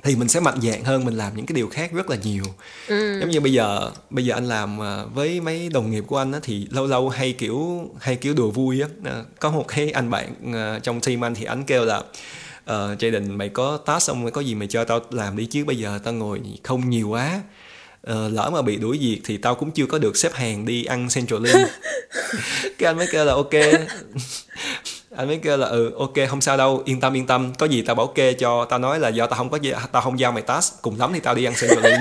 thì mình sẽ mạnh dạn hơn mình làm những cái điều khác rất là nhiều. Ừ. giống như bây giờ bây giờ anh làm à, với mấy đồng nghiệp của anh á thì lâu lâu hay kiểu hay kiểu đùa vui á. À, có một cái anh bạn à, trong team anh thì anh kêu là uh, Jaden mày có task xong có gì mày cho tao làm đi chứ bây giờ tao ngồi không nhiều quá. Ờ, lỡ mà bị đuổi việc thì tao cũng chưa có được xếp hàng đi ăn Central Link. <laughs> Cái anh mới kêu là ok anh mới kêu là ừ ok không sao đâu yên tâm yên tâm. Có gì tao bảo kê cho tao nói là do tao không có gì tao không giao mày task cùng lắm thì tao đi ăn Central Link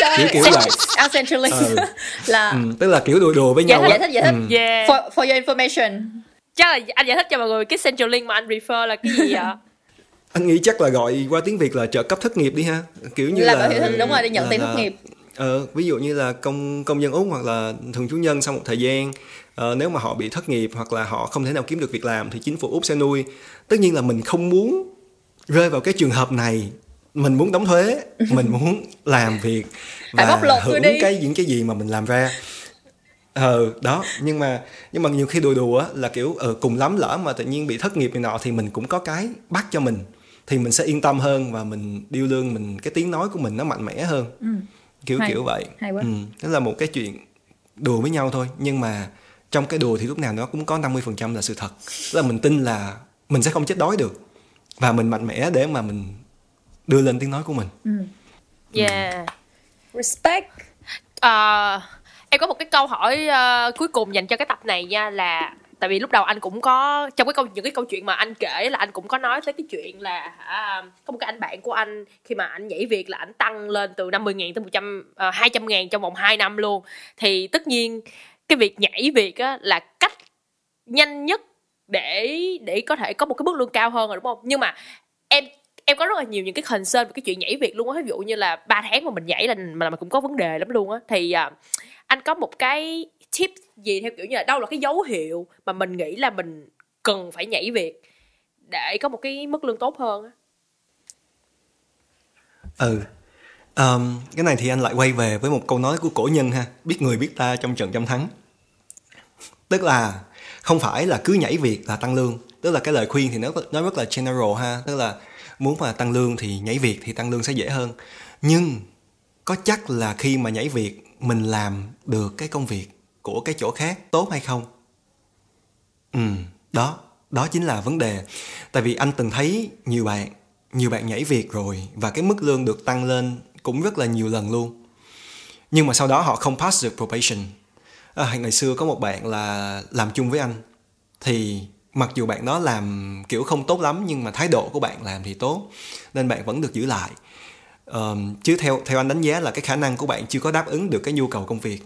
<laughs> kiểu kiểu vậy. Al Centrally Ừ. <laughs> là ừ, tức là kiểu đùa đùa với Giải nhau giải thích giải thích. Ừ. yeah. For, for your information. Chắc là anh giải thích cho mọi người cái central link mà anh refer là cái gì ạ? <laughs> Anh nghĩ chắc là gọi qua tiếng việt là trợ cấp thất nghiệp đi ha. Kiểu như là là, bảo hiểm đúng rồi đi nhận là- tiền là- thất nghiệp. Ờ, ví dụ như là công công dân úc hoặc là thường trú nhân sau một thời gian ờ, nếu mà họ bị thất nghiệp hoặc là họ không thể nào kiếm được việc làm thì chính phủ úc sẽ nuôi tất nhiên là mình không muốn rơi vào cái trường hợp này mình muốn đóng thuế <laughs> mình muốn làm việc và hưởng cái những cái gì mà mình làm ra ờ đó nhưng mà nhưng mà nhiều khi đùa đùa là kiểu ờ cùng lắm lỡ mà tự nhiên bị thất nghiệp này nọ thì mình cũng có cái bắt cho mình thì mình sẽ yên tâm hơn và mình điêu lương mình cái tiếng nói của mình nó mạnh mẽ hơn ừ. kiểu Hay. kiểu vậy Hay quá. ừ. đó là một cái chuyện đùa với nhau thôi nhưng mà trong cái đùa thì lúc nào nó cũng có 50% là sự thật. Tức là mình tin là mình sẽ không chết đói được. Và mình mạnh mẽ để mà mình đưa lên tiếng nói của mình. Yeah. Respect. Ờ, em có một cái câu hỏi ờ, cuối cùng dành cho cái tập này nha là tại vì lúc đầu anh cũng có trong cái câu những cái câu chuyện mà anh kể là anh cũng có nói tới cái chuyện là hả, có một cái anh bạn của anh khi mà anh nhảy việc là anh tăng lên từ 50 ngàn tới 100 uh, 200 ngàn trong vòng 2 năm luôn. Thì tất nhiên cái việc nhảy việc á là cách nhanh nhất để để có thể có một cái mức lương cao hơn rồi đúng không? Nhưng mà em em có rất là nhiều những cái concern về cái chuyện nhảy việc luôn á. Ví dụ như là 3 tháng mà mình nhảy là mà, mà cũng có vấn đề lắm luôn á. Thì à, anh có một cái tip gì theo kiểu như là đâu là cái dấu hiệu mà mình nghĩ là mình cần phải nhảy việc để có một cái mức lương tốt hơn á? Ừ. Um, cái này thì anh lại quay về với một câu nói của cổ nhân ha. Biết người biết ta trong trận trăm thắng tức là không phải là cứ nhảy việc là tăng lương. Tức là cái lời khuyên thì nó nó rất là general ha. Tức là muốn mà tăng lương thì nhảy việc thì tăng lương sẽ dễ hơn. Nhưng có chắc là khi mà nhảy việc, mình làm được cái công việc của cái chỗ khác tốt hay không? Ừ đó. Đó chính là vấn đề. Tại vì anh từng thấy nhiều bạn nhiều bạn nhảy việc rồi và cái mức lương được tăng lên cũng rất là nhiều lần luôn. Nhưng mà sau đó họ không pass được probation à, ngày xưa có một bạn là làm chung với anh. Thì mặc dù bạn đó làm kiểu không tốt lắm nhưng mà thái độ của bạn làm thì tốt nên bạn vẫn được giữ lại. Ờm, chứ theo theo anh đánh giá là cái khả năng của bạn chưa có đáp ứng được cái nhu cầu công việc.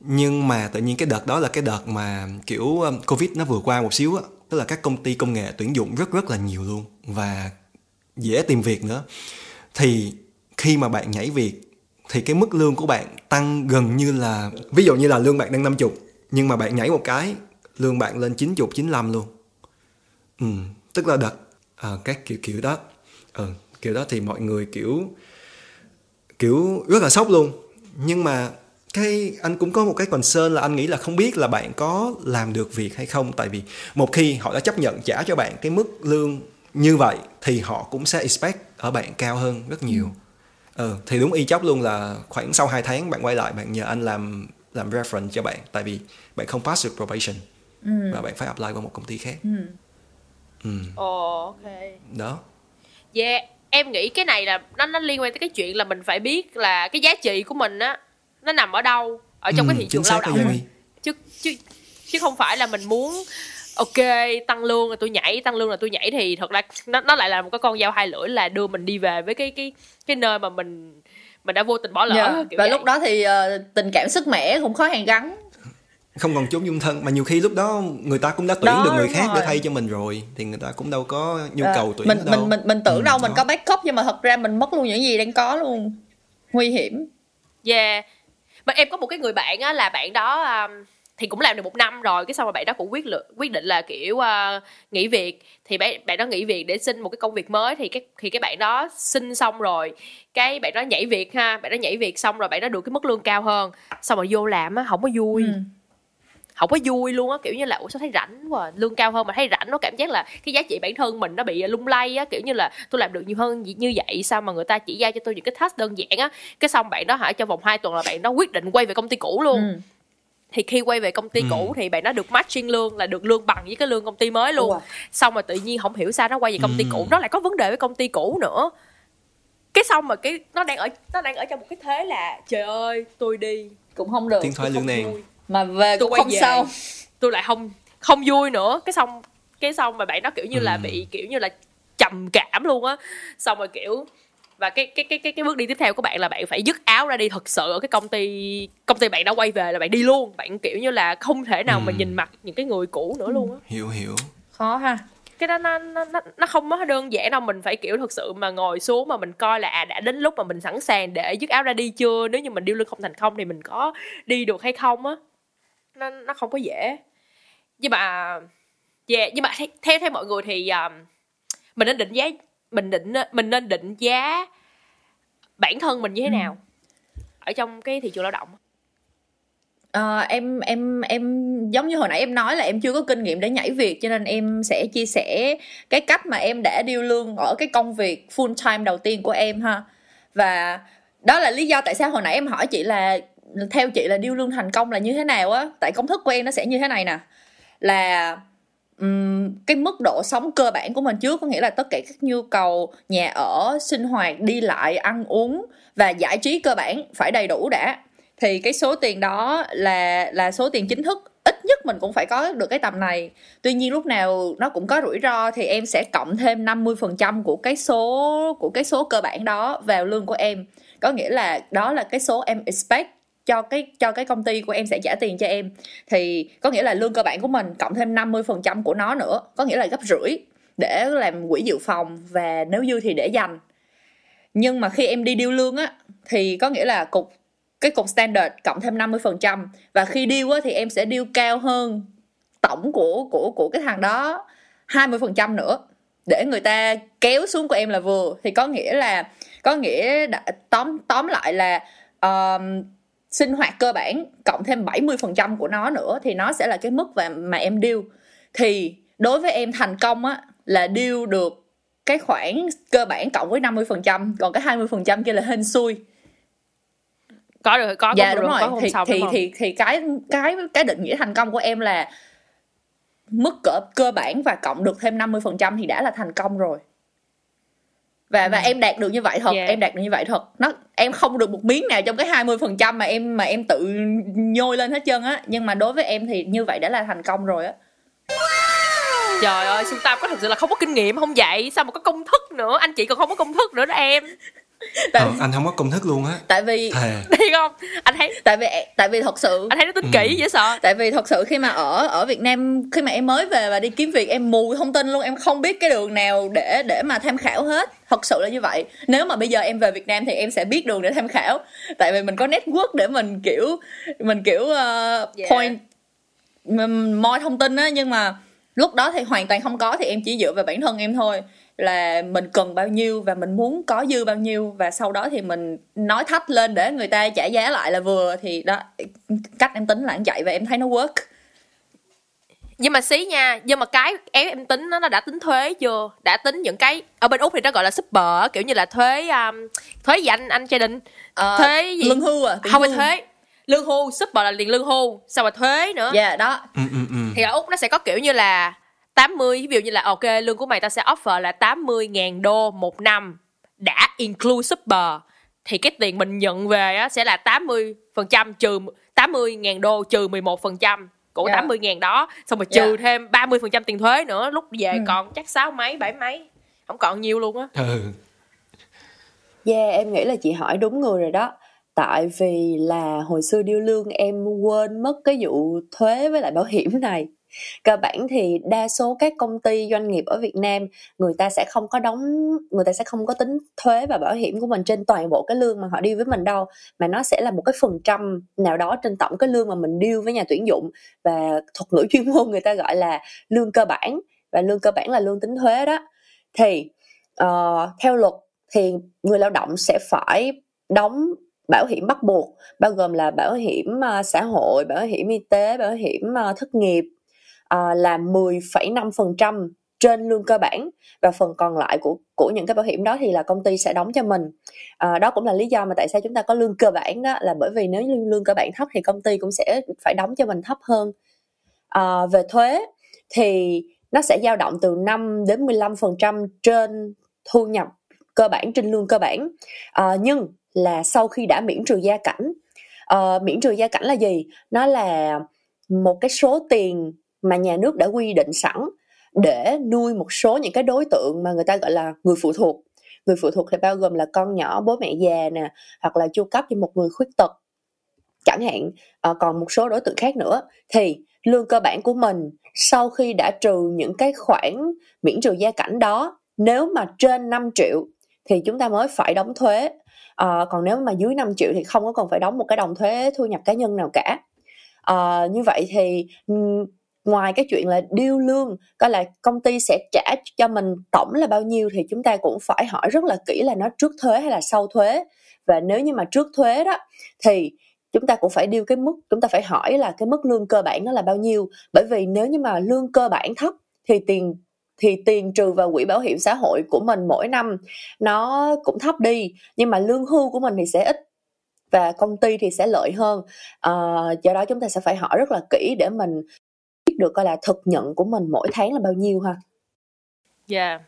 Nhưng mà tự nhiên cái đợt đó là cái đợt mà kiểu covid nó vừa qua một xíu á tức là các công ty công nghệ tuyển dụng rất rất là nhiều luôn và dễ tìm việc nữa. Thì khi mà bạn nhảy việc thì cái mức lương của bạn tăng gần như là ví dụ như là lương bạn đang 50 nhưng mà bạn nhảy một cái lương bạn lên 90 95 luôn. Ừ, tức là đợt à, các kiểu kiểu đó. Ừ, kiểu đó thì mọi người kiểu kiểu rất là sốc luôn. Nhưng mà cái anh cũng có một cái concern là anh nghĩ là không biết là bạn có làm được việc hay không. Tại vì một khi họ đã chấp nhận trả cho bạn cái mức lương như vậy thì họ cũng sẽ expect ở bạn cao hơn rất nhiều. ừ, thì đúng y chóc luôn là khoảng sau 2 tháng bạn quay lại bạn nhờ anh làm làm reference cho bạn tại vì bạn không pass được probation và bạn phải apply qua một công ty khác. Ừ. ồ ok. Đó. Yeah, em nghĩ cái này là nó nó liên quan tới cái chuyện là mình phải biết là cái giá trị của mình á nó nằm ở đâu ở trong Ừ, cái thị trường lao động chứ chứ chứ không phải là mình muốn ok tăng lương là tôi nhảy tăng lương là tôi nhảy thì thật ra nó nó lại là một cái con dao hai lưỡi là đưa mình đi về với cái cái cái nơi mà mình mình đã vô tình bỏ lỡ Dạ. kiểu và vậy. lúc đó thì ờ, tình cảm sức mẻ cũng khó hàn gắn không còn chốn dung thân mà nhiều khi lúc đó người ta cũng đã tuyển Đó, được người khác để rồi. thay cho mình rồi thì người ta cũng đâu có nhu Ờ, cầu tuyển mình đâu mình mình mình tưởng Ừ, đâu mình đó. có backup nhưng mà thật ra mình mất luôn những gì đang có luôn nguy hiểm Yeah. Mà em có một cái người bạn á là bạn đó um, thì cũng làm được một năm rồi cái xong rồi bạn đó cũng quyết lực quyết định là kiểu uh, nghỉ việc. Thì bạn bạn đó nghỉ việc để xin một cái công việc mới thì cái thì cái bạn đó xin xong rồi cái bạn đó nhảy việc ha bạn đó nhảy việc xong rồi bạn đó được cái mức lương cao hơn. Xong rồi vô làm á không có vui. Ừ. không có vui luôn á kiểu như là ủa sao thấy rảnh quá lương cao hơn mà thấy rảnh nó cảm giác là cái giá trị bản thân mình nó bị lung lay á kiểu như là tôi làm được nhiều hơn như vậy sao mà người ta chỉ giao cho tôi những cái task đơn giản á? Cái xong bạn đó hả trong vòng 2 tuần là bạn đó quyết định quay về công ty cũ luôn. Ừ. thì khi quay về công ty Ừ. cũ thì bạn đó được matching lương là được lương bằng với cái lương công ty mới luôn Ủa. xong rồi tự nhiên không hiểu sao nó quay về công ty Ừ. cũ nó lại có vấn đề với công ty cũ nữa cái xong mà cái nó đang ở nó đang ở trong một cái thế là trời ơi tôi đi cũng không được tiếng thoái lương vui. mà về Tôi cũng quay không về. xong tôi lại không không vui nữa cái xong cái xong mà bạn đó kiểu như là Ừ. bị kiểu như là trầm cảm luôn á xong rồi kiểu và cái cái cái cái cái bước đi tiếp theo của bạn là bạn phải dứt áo ra đi. Thật sự ở cái công ty công ty bạn đã quay về là bạn đi luôn. Bạn kiểu như là không thể nào mà Ừ. nhìn mặt những cái người cũ nữa luôn á. Hiểu hiểu. Khó ha. Cái đó nó nó nó nó không có đơn giản đâu. Mình phải kiểu thật sự mà ngồi xuống mà mình coi là à đã đến lúc mà mình sẵn sàng để dứt áo ra đi chưa? Nếu như mình điêu lương không thành công thì mình có đi được hay không á? Nó nó không có dễ. Nhưng mà yeah, nhưng mà theo theo, mọi người thì um, mình nên định giá mình định mình nên định giá bản thân mình như thế nào ở trong cái thị trường lao động? Ờ, em em em giống như hồi nãy em nói là em chưa có kinh nghiệm để nhảy việc cho nên em sẽ chia sẻ cái cách mà em đã điêu lương ở cái công việc full time đầu tiên của em ha. Và đó là lý do tại sao hồi nãy em hỏi chị là theo chị là điêu lương thành công là như thế nào á. Tại công thức của em nó sẽ như thế này nè. Là um, cái mức độ sống cơ bản của mình trước có nghĩa là tất cả các nhu cầu nhà ở sinh hoạt đi lại ăn uống và giải trí cơ bản phải đầy đủ đã. Thì cái số tiền đó là là số tiền chính thức ít nhất mình cũng phải có được cái tầm này. Tuy nhiên lúc nào nó cũng có rủi ro thì em sẽ cộng thêm 50% của cái số của cái số cơ bản đó vào lương của em. Có nghĩa là đó là cái số em expect cho cái cho cái công ty của em sẽ trả tiền cho em. Thì có nghĩa là lương cơ bản của mình cộng thêm 50% của nó nữa có nghĩa là gấp rưỡi để làm quỹ dự phòng và nếu dư thì để dành. Nhưng mà khi em đi điêu lương á thì có nghĩa là cục cái cục standard cộng thêm 50% và khi điêu á thì em sẽ điêu cao hơn tổng của của của cái thằng đó 20% nữa. Để người ta kéo xuống của em là vừa. Thì có nghĩa là có nghĩa đã, tóm tóm lại là um, sinh hoạt cơ bản cộng thêm 70% của nó nữa thì nó sẽ là cái mức mà, mà em điêu thì đối với em thành công á là điêu được cái khoản cơ bản cộng với 50% còn cái 20% kia là hên xui. Có được có dạ đúng rồi. có thì xong thì, đúng không? thì thì cái cái cái định nghĩa thành công của em là mức cỡ cơ bản và cộng được thêm 50% thì đã là thành công rồi. Và và em đạt được như vậy thật Yeah. em đạt được như vậy thật. Nó em không được một miếng nào trong cái 20% mà em mà em tự nhôi lên hết trơn á. Nhưng mà đối với em thì như vậy đã là thành công rồi á. Trời ơi xuân tam có thật sự là không có kinh nghiệm, không vậy? Sao mà có công thức nữa? Anh chị còn không có công thức nữa đó em. <laughs> tại, Ờ, anh không có công thức luôn á. Tại vì thề. <laughs> Đi không? Anh thấy tại vì tại vì thật sự anh thấy nó tính kỹ dễ sợ. Tại vì thật sự khi mà ở ở Việt Nam khi mà em mới về và đi kiếm việc em mù thông tin luôn em không biết cái đường nào để để mà tham khảo hết. Thật sự là như vậy. Nếu mà bây giờ em về Việt Nam thì em sẽ biết đường để tham khảo. Tại vì mình có network để mình kiểu mình kiểu uh, Yeah. point mình moi thông tin á nhưng mà lúc đó thì hoàn toàn không có thì em chỉ dựa vào bản thân em thôi là mình cần bao nhiêu và mình muốn có dư bao nhiêu. Và sau đó thì mình nói thách lên để người ta trả giá lại là vừa. Thì đó cách em tính là như vậy và em thấy nó work. Nhưng mà xí nha nhưng mà cái em em tính nó nó đã tính thuế chưa? Đã tính những cái ở bên úc thì nó gọi là super kiểu như là thuế um, thuế gì anh anh Jaden Ờ, thuế gì? lương hưu à không phải thuế. Lương hưu super là tiền lương hưu xong rồi thuế nữa. Dạ đó. Ừ, ừ, ừ. thì ở úc nó sẽ có kiểu như là 80 ví dụ như là ok lương của mày tao sẽ offer là 80 ngàn đô một năm đã include super thì cái tiền mình nhận về á sẽ là 80 phần trăm trừ 80 ngàn đô trừ 11 phần trăm của Dạ. 80 ngàn đó xong rồi trừ Dạ. thêm 30 phần trăm tiền thuế nữa lúc về Ừ. còn chắc sáu mấy bảy mấy không còn nhiều luôn á ừ. Yeah, em nghĩ là chị hỏi đúng người rồi đó. Tại vì là hồi xưa điêu lương em quên mất cái vụ thuế với lại bảo hiểm này. Cơ bản thì đa số các công ty doanh nghiệp ở Việt Nam người ta sẽ không có đóng người ta sẽ không có tính thuế và bảo hiểm của mình trên toàn bộ cái lương mà họ điêu với mình đâu mà nó sẽ là một cái phần trăm nào đó trên tổng cái lương mà mình điêu với nhà tuyển dụng. Và thuật ngữ <laughs> chuyên môn người ta gọi là lương cơ bản và lương cơ bản là lương tính thuế đó. Thì uh, theo luật thì người lao động sẽ phải đóng bảo hiểm bắt buộc bao gồm là bảo hiểm ờ, xã hội, bảo hiểm y tế, bảo hiểm ờ, thất nghiệp Ờ, là 10,5% trên lương cơ bản và phần còn lại của của những cái bảo hiểm đó thì là công ty sẽ đóng cho mình. à, đó cũng là lý do mà tại sao chúng ta có lương cơ bản đó là bởi vì nếu lương, lương cơ bản thấp thì công ty cũng sẽ phải đóng cho mình thấp hơn. à, về thuế thì nó sẽ dao động từ 5 đến 15% trên thu nhập cơ bản trên lương cơ bản à, nhưng là sau khi đã miễn trừ gia cảnh à, miễn trừ gia cảnh là gì nó là một cái số tiền mà nhà nước đã quy định sẵn để nuôi một số những cái đối tượng mà người ta gọi là người phụ thuộc. Người phụ thuộc thì bao gồm là con nhỏ bố mẹ già nè hoặc là chu cấp cho một người khuyết tật. Chẳng hạn ờ, còn một số đối tượng khác nữa. Thì lương cơ bản của mình sau khi đã trừ những cái khoản miễn trừ gia cảnh đó nếu mà trên 5 triệu thì chúng ta mới phải đóng thuế. À, còn nếu mà dưới 5 triệu thì không có cần phải đóng một cái đồng thuế thu nhập cá nhân nào cả. À, như vậy thì ngoài cái chuyện là điêu lương coi là công ty sẽ trả cho mình tổng là bao nhiêu thì chúng ta cũng phải hỏi rất là kỹ là nó trước thuế hay là sau thuế. Và nếu như mà trước thuế đó thì chúng ta cũng phải điêu cái mức chúng ta phải hỏi là cái mức lương cơ bản nó là bao nhiêu. Bởi vì nếu như mà lương cơ bản thấp thì tiền thì tiền trừ vào quỹ bảo hiểm xã hội của mình mỗi năm nó cũng thấp đi nhưng mà lương hưu của mình thì sẽ ít và công ty thì sẽ lợi hơn. À, do đó chúng ta sẽ phải hỏi rất là kỹ để mình biết được coi là thực nhận của mình mỗi tháng là bao nhiêu ha? Yeah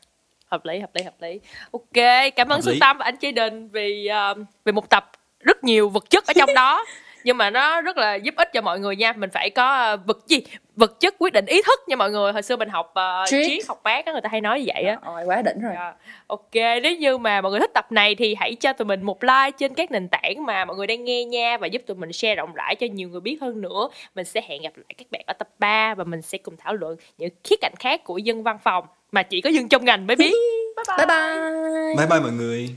hợp lý hợp lý hợp lý. Ok cảm ơn xuân tâm và anh chế đình vì uh, vì một tập rất nhiều vật chất ở trong đó <laughs> nhưng mà nó rất là giúp ích cho mọi người nha. Mình phải có uh, vật gì? Vật chất quyết định ý thức nha mọi người. Hồi xưa mình học uh, triết. học bác á người ta hay nói như vậy á. Rồi quá đỉnh rồi. Yeah. ok nếu như mà mọi người thích tập này thì hãy cho tụi mình một like trên các nền tảng mà mọi người đang nghe nha và giúp tụi mình share rộng rãi cho nhiều người biết hơn nữa. Mình sẽ hẹn gặp lại các bạn ở tập 3 và mình sẽ cùng thảo luận những khía cạnh khác của dân văn phòng mà chỉ có dân trong ngành mới biết. Bye bye. Bye bye, bye, bye mọi người